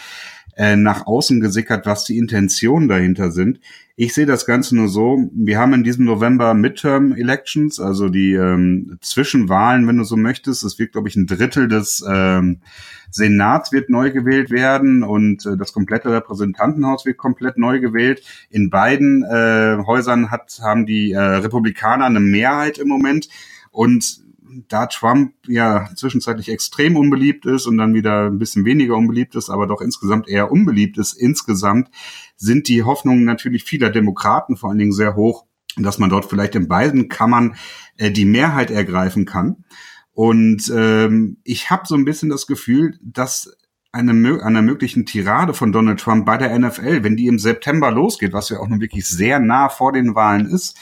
äh, nach außen gesickert, was die Intentionen dahinter sind. Ich sehe das Ganze nur so, wir haben in diesem November Midterm Elections, also die ähm, Zwischenwahlen, wenn du so möchtest. Es wird, glaube ich, ein Drittel des ähm, Senats wird neu gewählt werden und äh, das komplette Repräsentantenhaus wird komplett neu gewählt. In beiden äh, Häusern hat, haben die äh, Republikaner eine Mehrheit im Moment und da Trump ja zwischenzeitlich extrem unbeliebt ist und dann wieder ein bisschen weniger unbeliebt ist, aber doch insgesamt eher unbeliebt ist, insgesamt sind die Hoffnungen natürlich vieler Demokraten vor allen Dingen sehr hoch, dass man dort vielleicht in beiden Kammern äh, die Mehrheit ergreifen kann. Und ähm, ich habe so ein bisschen das Gefühl, dass eine, einer möglichen Tirade von Donald Trump bei der NFL, wenn die im September losgeht, was ja auch nun wirklich sehr nah vor den Wahlen ist,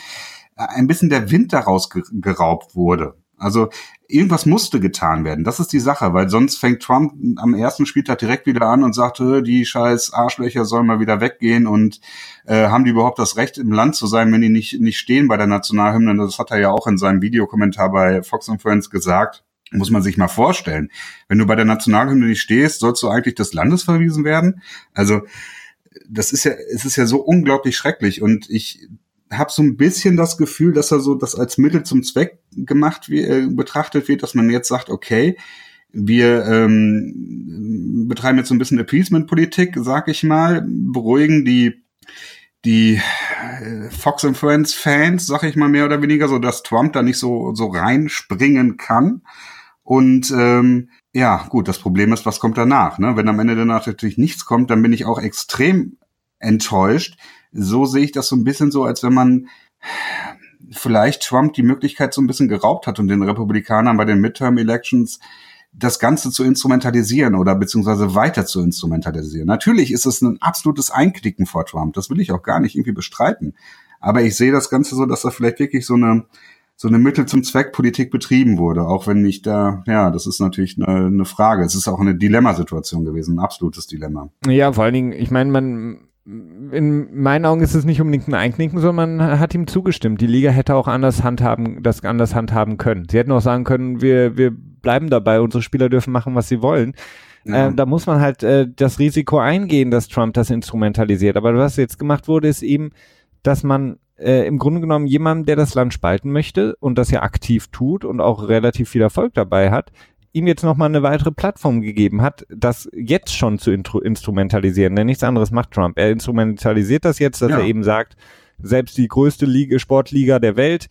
äh, ein bisschen der Wind daraus geraubt wurde. Also irgendwas musste getan werden. Das ist die Sache, weil sonst fängt Trump am ersten Spieltag direkt wieder an und sagt, die scheiß Arschlöcher sollen mal wieder weggehen und äh, haben die überhaupt das Recht, im Land zu sein, wenn die nicht, nicht stehen bei der Nationalhymne. Das hat er ja auch in seinem Videokommentar bei Fox and Friends gesagt. Muss man sich mal vorstellen. Wenn du bei der Nationalhymne nicht stehst, sollst du eigentlich des Landes verwiesen werden. Also das ist ja, es ist ja so unglaublich schrecklich und ich habe so ein bisschen das Gefühl, dass er so das als Mittel zum Zweck gemacht äh, betrachtet wird, dass man jetzt sagt, okay, wir ähm, betreiben jetzt so ein bisschen Appeasement-Politik, sag ich mal, beruhigen die die äh, Fox and Friends Fans, sag ich mal mehr oder weniger, so dass Trump da nicht so so reinspringen kann. Und ähm, ja, gut, das Problem ist, was kommt danach? Ne? Wenn am Ende danach natürlich nichts kommt, dann bin ich auch extrem enttäuscht, so sehe ich das so ein bisschen so, als wenn man vielleicht Trump die Möglichkeit so ein bisschen geraubt hat und den Republikanern bei den Midterm Elections das Ganze zu instrumentalisieren oder beziehungsweise weiter zu instrumentalisieren. Natürlich ist es ein absolutes Einknicken vor Trump. Das will ich auch gar nicht irgendwie bestreiten. Aber ich sehe das Ganze so, dass da vielleicht wirklich so eine, so eine Mittel zum Zweck Politik betrieben wurde. Auch wenn ich da, ja, das ist natürlich eine, eine Frage. Es ist auch eine Dilemmasituation gewesen, ein absolutes Dilemma. Ja, vor allen Dingen, ich meine, man, in meinen Augen ist es nicht unbedingt ein Einknicken, sondern man hat ihm zugestimmt. Die Liga hätte auch anders handhaben, das anders handhaben können. Sie hätten auch sagen können, wir, wir bleiben dabei, unsere Spieler dürfen machen, was sie wollen. Ja. Äh, da muss man halt äh, das Risiko eingehen, dass Trump das instrumentalisiert. Aber was jetzt gemacht wurde, ist eben, dass man äh, im Grunde genommen jemandem, der das Land spalten möchte und das ja aktiv tut und auch relativ viel Erfolg dabei hat, ihm jetzt nochmal eine weitere Plattform gegeben hat, das jetzt schon zu instrumentalisieren. Denn nichts anderes macht Trump. Er instrumentalisiert das jetzt, dass ja. er eben sagt, selbst die größte Liga, Sportliga der Welt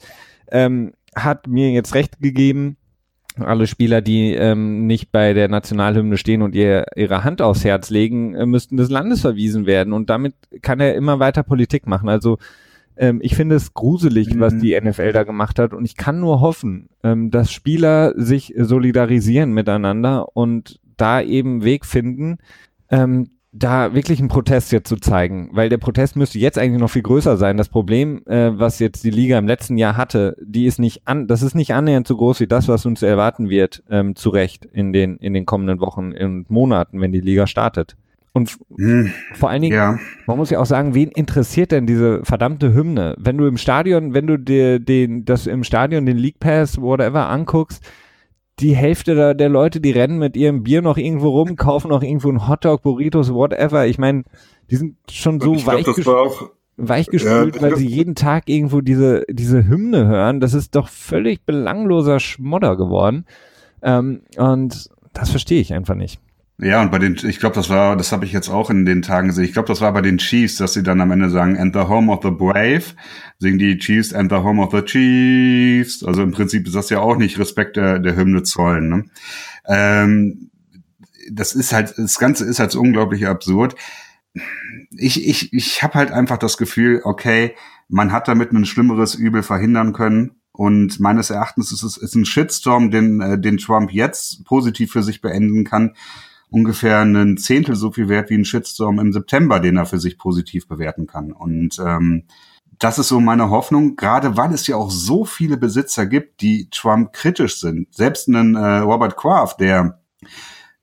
ähm, hat mir jetzt Recht gegeben, alle Spieler, die ähm, nicht bei der Nationalhymne stehen und ihr, ihre Hand aufs Herz legen, äh, müssten des Landes verwiesen werden. Und damit kann er immer weiter Politik machen. Also ähm, ich finde es gruselig, mhm. was die NFL da gemacht hat und ich kann nur hoffen, ähm, dass Spieler sich solidarisieren miteinander und da eben Weg finden, ähm, da wirklich einen Protest jetzt zu zeigen, weil der Protest müsste jetzt eigentlich noch viel größer sein. Das Problem, äh, was jetzt die Liga im letzten Jahr hatte, die ist nicht an, das ist nicht annähernd so groß wie das, was uns erwarten wird, ähm, zu Recht in den in den kommenden Wochen und Monaten, wenn die Liga startet. Und hm, vor allen Dingen, ja. man muss ja auch sagen, wen interessiert denn diese verdammte Hymne? Wenn du im Stadion, wenn du dir den, das im Stadion den League Pass, whatever, anguckst, die Hälfte der, der Leute, die rennen mit ihrem Bier noch irgendwo rum, kaufen noch irgendwo einen Hotdog, Burritos, whatever. Ich meine, die sind schon so weich, glaub, ges auch, weich gespült, ja, weil sie jeden Tag irgendwo diese, diese Hymne hören. Das ist doch völlig belangloser Schmodder geworden. Ähm, und das verstehe ich einfach nicht. Ja, und bei den, ich glaube, das war, das habe ich jetzt auch in den Tagen gesehen. Ich glaube, das war bei den Chiefs, dass sie dann am Ende sagen, and the home of the brave, singen die Chiefs and the home of the Chiefs. Also im Prinzip ist das ja auch nicht Respekt der, der Hymne zollen. Ne? Ähm, das ist halt, das Ganze ist halt so unglaublich absurd. Ich, ich, ich habe halt einfach das Gefühl, okay, man hat damit ein schlimmeres Übel verhindern können Und meines Erachtens ist es ist ein Shitstorm, den, äh, den Trump jetzt positiv für sich beenden kann. Ungefähr ein Zehntel so viel wert wie ein Shitstorm im September, den er für sich positiv bewerten kann. Und ähm, das ist so meine Hoffnung, gerade weil es ja auch so viele Besitzer gibt, die Trump kritisch sind. Selbst ein äh, Robert Kraft, der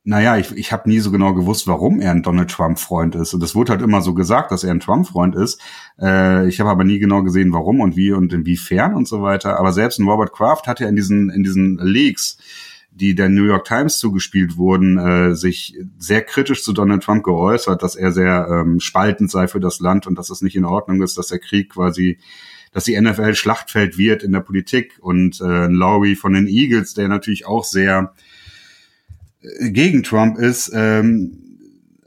naja, ich, ich habe nie so genau gewusst, warum er ein Donald Trump-Freund ist. Und es wurde halt immer so gesagt, dass er ein Trump-Freund ist. Äh, ich habe aber nie genau gesehen, warum und wie und inwiefern und so weiter. Aber selbst ein Robert Kraft hat ja in diesen, in diesen Leaks, die der New York Times zugespielt wurden, äh, sich sehr kritisch zu Donald Trump geäußert, dass er sehr ähm, spaltend sei für das Land und dass es nicht in Ordnung ist, dass der Krieg quasi dass die NFL Schlachtfeld wird in der Politik und äh, Lowry von den Eagles, der natürlich auch sehr gegen Trump ist. Ähm,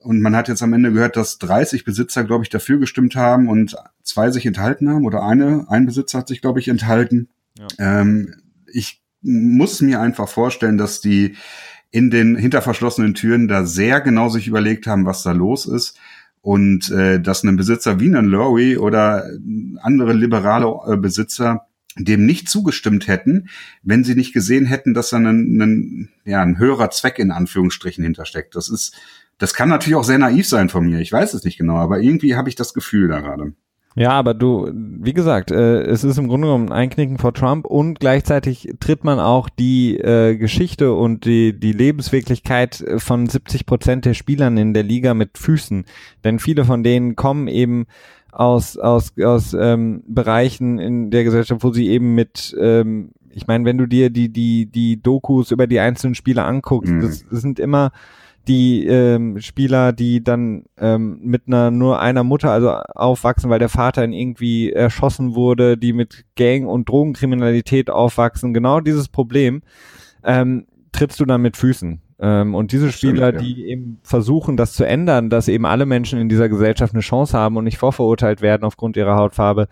und man hat jetzt am Ende gehört, dass 30 Besitzer, glaube ich, dafür gestimmt haben und zwei sich enthalten haben oder eine, ein Besitzer hat sich, glaube ich, enthalten. Ja. Ähm, ich muss mir einfach vorstellen, dass die in den hinter verschlossenen Türen da sehr genau sich überlegt haben, was da los ist und äh, dass ein Besitzer wie ein Lowry oder andere liberale äh, Besitzer dem nicht zugestimmt hätten, wenn sie nicht gesehen hätten, dass da ein, ein, ja, ein höherer Zweck in Anführungsstrichen hintersteckt. Das ist, das kann natürlich auch sehr naiv sein von mir. Ich weiß es nicht genau, aber irgendwie habe ich das Gefühl da gerade. Ja, aber du, wie gesagt, äh, es ist im Grunde genommen ein Einknicken vor Trump und gleichzeitig tritt man auch die äh, Geschichte und die, die Lebenswirklichkeit von 70 Prozent der Spielern in der Liga mit Füßen. Denn viele von denen kommen eben aus, aus, aus ähm, Bereichen in der Gesellschaft, wo sie eben mit, ähm, ich meine, wenn du dir die, die, die Dokus über die einzelnen Spieler anguckst, mhm. das, das sind immer die ähm, Spieler, die dann ähm, mit einer nur einer Mutter also aufwachsen, weil der Vater in irgendwie erschossen wurde, die mit Gang- und Drogenkriminalität aufwachsen, genau dieses Problem ähm, trittst du dann mit Füßen. Ähm, und diese Spieler, Stimmt, ja. die eben versuchen, das zu ändern, dass eben alle Menschen in dieser Gesellschaft eine Chance haben und nicht vorverurteilt werden aufgrund ihrer Hautfarbe,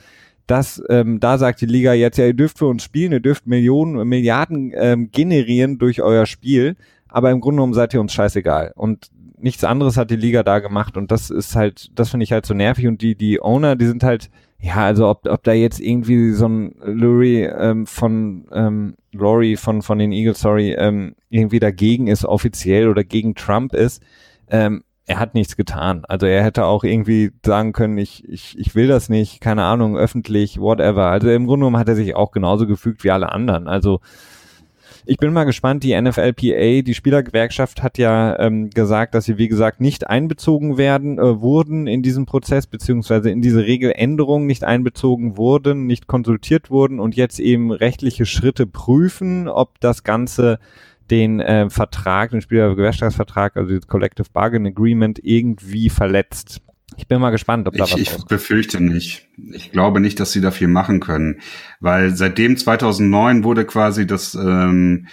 das, ähm, da sagt die Liga jetzt, ja, ihr dürft für uns spielen, ihr dürft Millionen, Milliarden ähm, generieren durch euer Spiel, aber im Grunde genommen seid ihr uns scheißegal. Und nichts anderes hat die Liga da gemacht und das ist halt, das finde ich halt so nervig und die, die Owner, die sind halt, ja, also ob, ob da jetzt irgendwie so ein Lurie ähm, von ähm, Laurie von, von den Eagles, sorry, ähm, irgendwie dagegen ist, offiziell oder gegen Trump ist, ähm, er hat nichts getan. Also er hätte auch irgendwie sagen können, ich, ich, ich will das nicht, keine Ahnung, öffentlich, whatever. Also im Grunde genommen hat er sich auch genauso gefügt wie alle anderen. Also ich bin mal gespannt, die NFLPA, die Spielergewerkschaft hat ja ähm, gesagt, dass sie, wie gesagt, nicht einbezogen werden, äh, wurden in diesem Prozess, beziehungsweise in diese Regeländerung nicht einbezogen wurden, nicht konsultiert wurden und jetzt eben rechtliche Schritte prüfen, ob das Ganze den äh, Vertrag, den Spielergewerkschaftsvertrag, also das Collective Bargain Agreement irgendwie verletzt. Ich bin mal gespannt, ob da ich, was Ich befürchte nicht. Ich glaube nicht, dass sie da viel machen können, weil seitdem 2009 wurde quasi das ähm,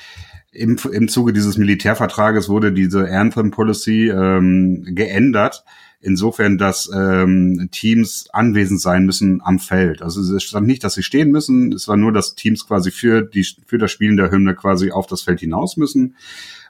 im, im Zuge dieses Militärvertrages wurde diese Anthem Policy ähm, geändert. Insofern, dass ähm, Teams anwesend sein müssen am Feld. Also es stand nicht, dass sie stehen müssen. Es war nur, dass Teams quasi für die für das Spielen der Hymne quasi auf das Feld hinaus müssen.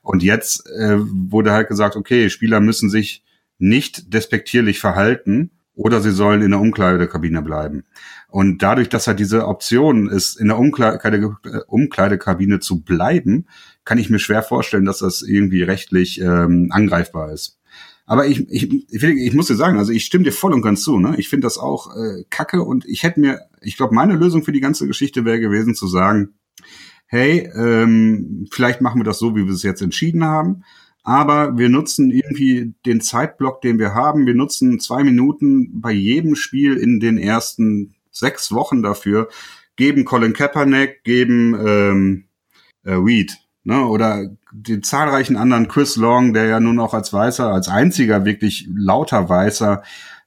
Und jetzt äh, wurde halt gesagt, okay, Spieler müssen sich nicht despektierlich verhalten oder sie sollen in der Umkleidekabine bleiben. Und dadurch, dass halt diese Option ist, in der Umkleide, Umkleidekabine zu bleiben, kann ich mir schwer vorstellen, dass das irgendwie rechtlich ähm, angreifbar ist. Aber ich, ich, ich, ich muss dir sagen, also ich stimme dir voll und ganz zu. Ne? Ich finde das auch äh, kacke und ich hätte mir, ich glaube, meine Lösung für die ganze Geschichte wäre gewesen zu sagen, hey, ähm, vielleicht machen wir das so, wie wir es jetzt entschieden haben aber wir nutzen irgendwie den Zeitblock, den wir haben. Wir nutzen zwei Minuten bei jedem Spiel in den ersten sechs Wochen dafür, geben Colin Kaepernick, geben ähm, äh, Weed, ne? oder die zahlreichen anderen Chris Long, der ja nun auch als Weißer, als einziger wirklich lauter Weißer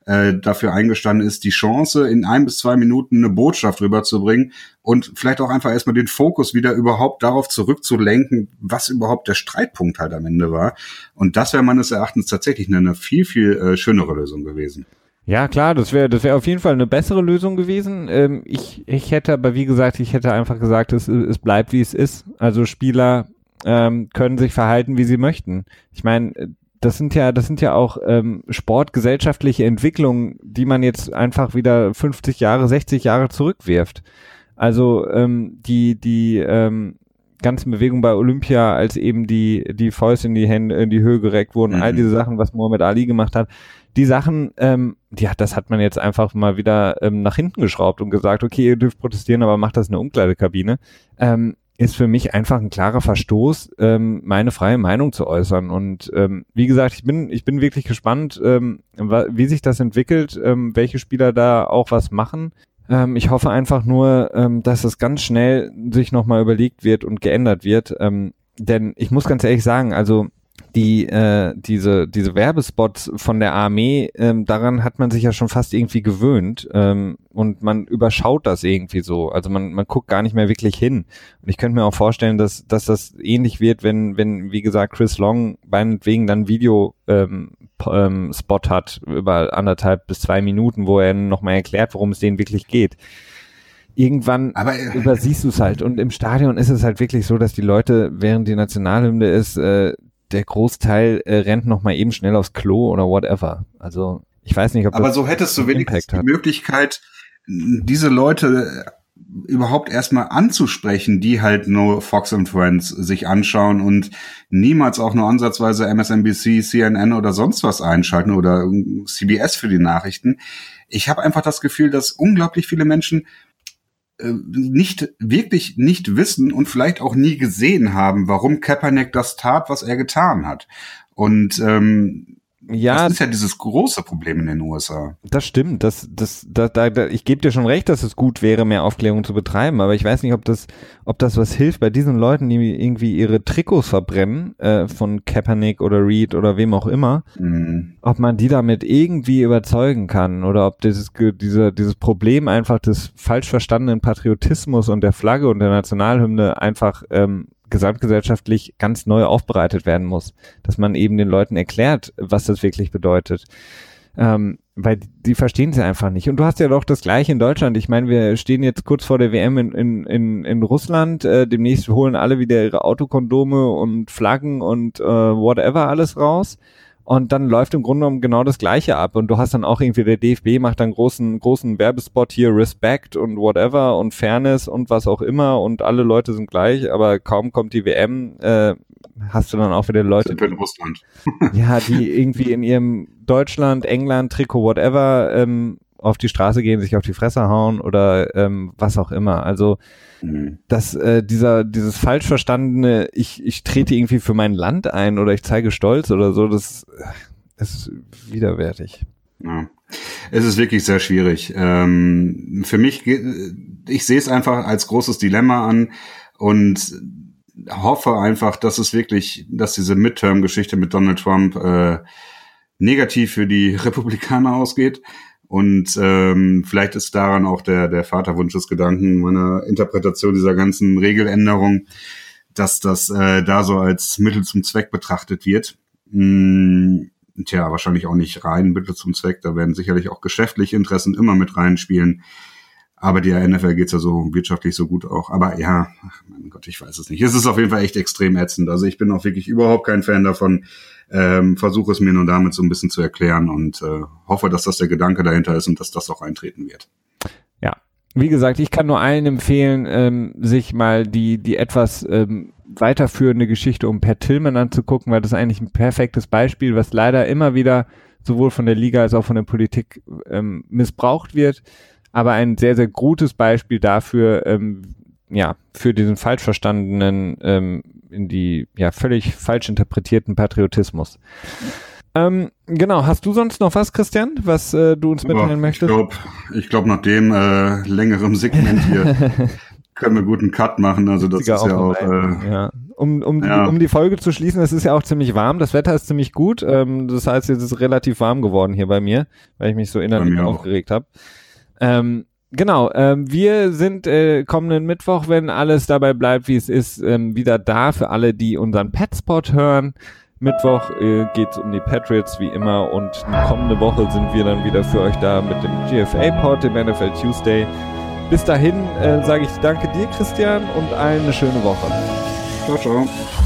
äh, dafür eingestanden ist, die Chance, in ein bis zwei Minuten eine Botschaft rüberzubringen und vielleicht auch einfach erstmal den Fokus wieder überhaupt darauf zurückzulenken, was überhaupt der Streitpunkt halt am Ende war. Und das wäre meines Erachtens tatsächlich eine, eine viel, viel äh, schönere Lösung gewesen. Ja, klar, das wäre das wäre auf jeden Fall eine bessere Lösung gewesen. Ähm, ich, ich hätte aber, wie gesagt, ich hätte einfach gesagt, es, es bleibt, wie es ist. Also Spieler ähm, können sich verhalten, wie sie möchten. Ich meine, das sind ja, das sind ja auch ähm, sportgesellschaftliche Entwicklungen, die man jetzt einfach wieder 50 Jahre, 60 Jahre zurückwirft. Also ähm, die, die ähm, ganzen Bewegungen bei Olympia, als eben die, die Fäuste in die Hände, in die Höhe gereckt wurden, mhm. all diese Sachen, was Muhammad Ali gemacht hat, die Sachen, ähm, ja, das hat man jetzt einfach mal wieder ähm, nach hinten geschraubt und gesagt, okay, ihr dürft protestieren, aber macht das in der Umkleidekabine. Ähm, ist für mich einfach ein klarer Verstoß, ähm, meine freie Meinung zu äußern. Und ähm, wie gesagt, ich bin, ich bin wirklich gespannt, ähm, wie sich das entwickelt, ähm, welche Spieler da auch was machen. Ähm, ich hoffe einfach nur, ähm, dass es ganz schnell sich nochmal überlegt wird und geändert wird. Ähm, denn ich muss ganz ehrlich sagen, also die äh, diese diese Werbespots von der Armee, ähm, daran hat man sich ja schon fast irgendwie gewöhnt ähm, und man überschaut das irgendwie so. Also man man guckt gar nicht mehr wirklich hin. Und ich könnte mir auch vorstellen, dass dass das ähnlich wird, wenn wenn wie gesagt Chris Long meinetwegen dann Video ähm, ähm, Spot hat über anderthalb bis zwei Minuten, wo er nochmal erklärt, worum es denen wirklich geht irgendwann aber, äh, übersiehst du es halt. Und im Stadion ist es halt wirklich so, dass die Leute, während die Nationalhymne ist, äh, der Großteil äh, rennt noch mal eben schnell aufs Klo oder whatever. Also ich weiß nicht, ob aber so hättest du wenigstens die Möglichkeit, diese Leute überhaupt erstmal anzusprechen, die halt nur Fox and Friends sich anschauen und niemals auch nur ansatzweise MSNBC, CNN oder sonst was einschalten oder CBS für die Nachrichten. Ich habe einfach das Gefühl, dass unglaublich viele Menschen äh, nicht wirklich nicht wissen und vielleicht auch nie gesehen haben, warum Kaepernick das tat, was er getan hat. Und ähm, ja, das ist ja dieses große Problem in den USA. Das stimmt. Das, das, da, da, da, ich gebe dir schon recht, dass es gut wäre, mehr Aufklärung zu betreiben. Aber ich weiß nicht, ob das, ob das was hilft bei diesen Leuten, die irgendwie ihre Trikots verbrennen äh, von Kaepernick oder Reed oder wem auch immer. Mhm. Ob man die damit irgendwie überzeugen kann oder ob dieses, diese, dieses Problem einfach des falsch verstandenen Patriotismus und der Flagge und der Nationalhymne einfach ähm, gesamtgesellschaftlich ganz neu aufbereitet werden muss, dass man eben den Leuten erklärt, was das wirklich bedeutet. Ähm, weil die verstehen sie einfach nicht. Und du hast ja doch das gleiche in Deutschland. Ich meine, wir stehen jetzt kurz vor der WM in, in, in, in Russland. Äh, demnächst holen alle wieder ihre Autokondome und Flaggen und äh, whatever alles raus. Und dann läuft im Grunde genommen genau das Gleiche ab. Und du hast dann auch irgendwie, der DFB macht dann großen, großen Werbespot hier, Respect und whatever und Fairness und was auch immer und alle Leute sind gleich, aber kaum kommt die WM, äh, hast du dann auch wieder Leute. Sind in Russland. ja, die irgendwie in ihrem Deutschland, England, Trikot, whatever, ähm, auf die Straße gehen, sich auf die Fresse hauen oder ähm, was auch immer. Also mhm. dass äh, dieser dieses falsch verstandene, ich ich trete irgendwie für mein Land ein oder ich zeige Stolz oder so, das, das ist widerwärtig. Ja. Es ist wirklich sehr schwierig. Ähm, für mich, ich sehe es einfach als großes Dilemma an und hoffe einfach, dass es wirklich, dass diese Midterm-Geschichte mit Donald Trump äh, negativ für die Republikaner ausgeht. Und ähm, vielleicht ist daran auch der, der Vaterwunsch des Gedanken meiner Interpretation dieser ganzen Regeländerung, dass das äh, da so als Mittel zum Zweck betrachtet wird. Hm, tja, wahrscheinlich auch nicht rein Mittel zum Zweck. Da werden sicherlich auch geschäftliche Interessen immer mit reinspielen. Aber der NFL geht's ja so wirtschaftlich so gut auch. Aber ja, ach mein Gott, ich weiß es nicht. Es ist auf jeden Fall echt extrem ätzend. Also ich bin auch wirklich überhaupt kein Fan davon. Ähm, Versuche es mir nur damit so ein bisschen zu erklären und äh, hoffe, dass das der Gedanke dahinter ist und dass das auch eintreten wird. Ja, wie gesagt, ich kann nur allen empfehlen, ähm, sich mal die, die etwas ähm, weiterführende Geschichte um Per Tillman anzugucken, weil das ist eigentlich ein perfektes Beispiel, was leider immer wieder sowohl von der Liga als auch von der Politik ähm, missbraucht wird aber ein sehr, sehr gutes Beispiel dafür, ähm, ja, für diesen falsch verstandenen, ähm, in die, ja, völlig falsch interpretierten Patriotismus. Ähm, genau, hast du sonst noch was, Christian, was äh, du uns mitteilen möchtest? Ich glaube, ich glaub, nach dem äh, längeren Segment hier können wir guten Cut machen. Also das ist ja auch. Äh, ja. Um, um, ja. Die, um die Folge zu schließen, es ist ja auch ziemlich warm. Das Wetter ist ziemlich gut. Ähm, das heißt, es ist relativ warm geworden hier bei mir, weil ich mich so innerlich aufgeregt habe. Ähm, genau, ähm, wir sind äh, kommenden Mittwoch, wenn alles dabei bleibt, wie es ist, ähm, wieder da für alle, die unseren Petspot hören. Mittwoch äh, geht es um die Patriots wie immer und kommende Woche sind wir dann wieder für euch da mit dem GFA-Pod, dem NFL Tuesday. Bis dahin äh, sage ich danke dir, Christian, und allen eine schöne Woche. Ciao, ciao.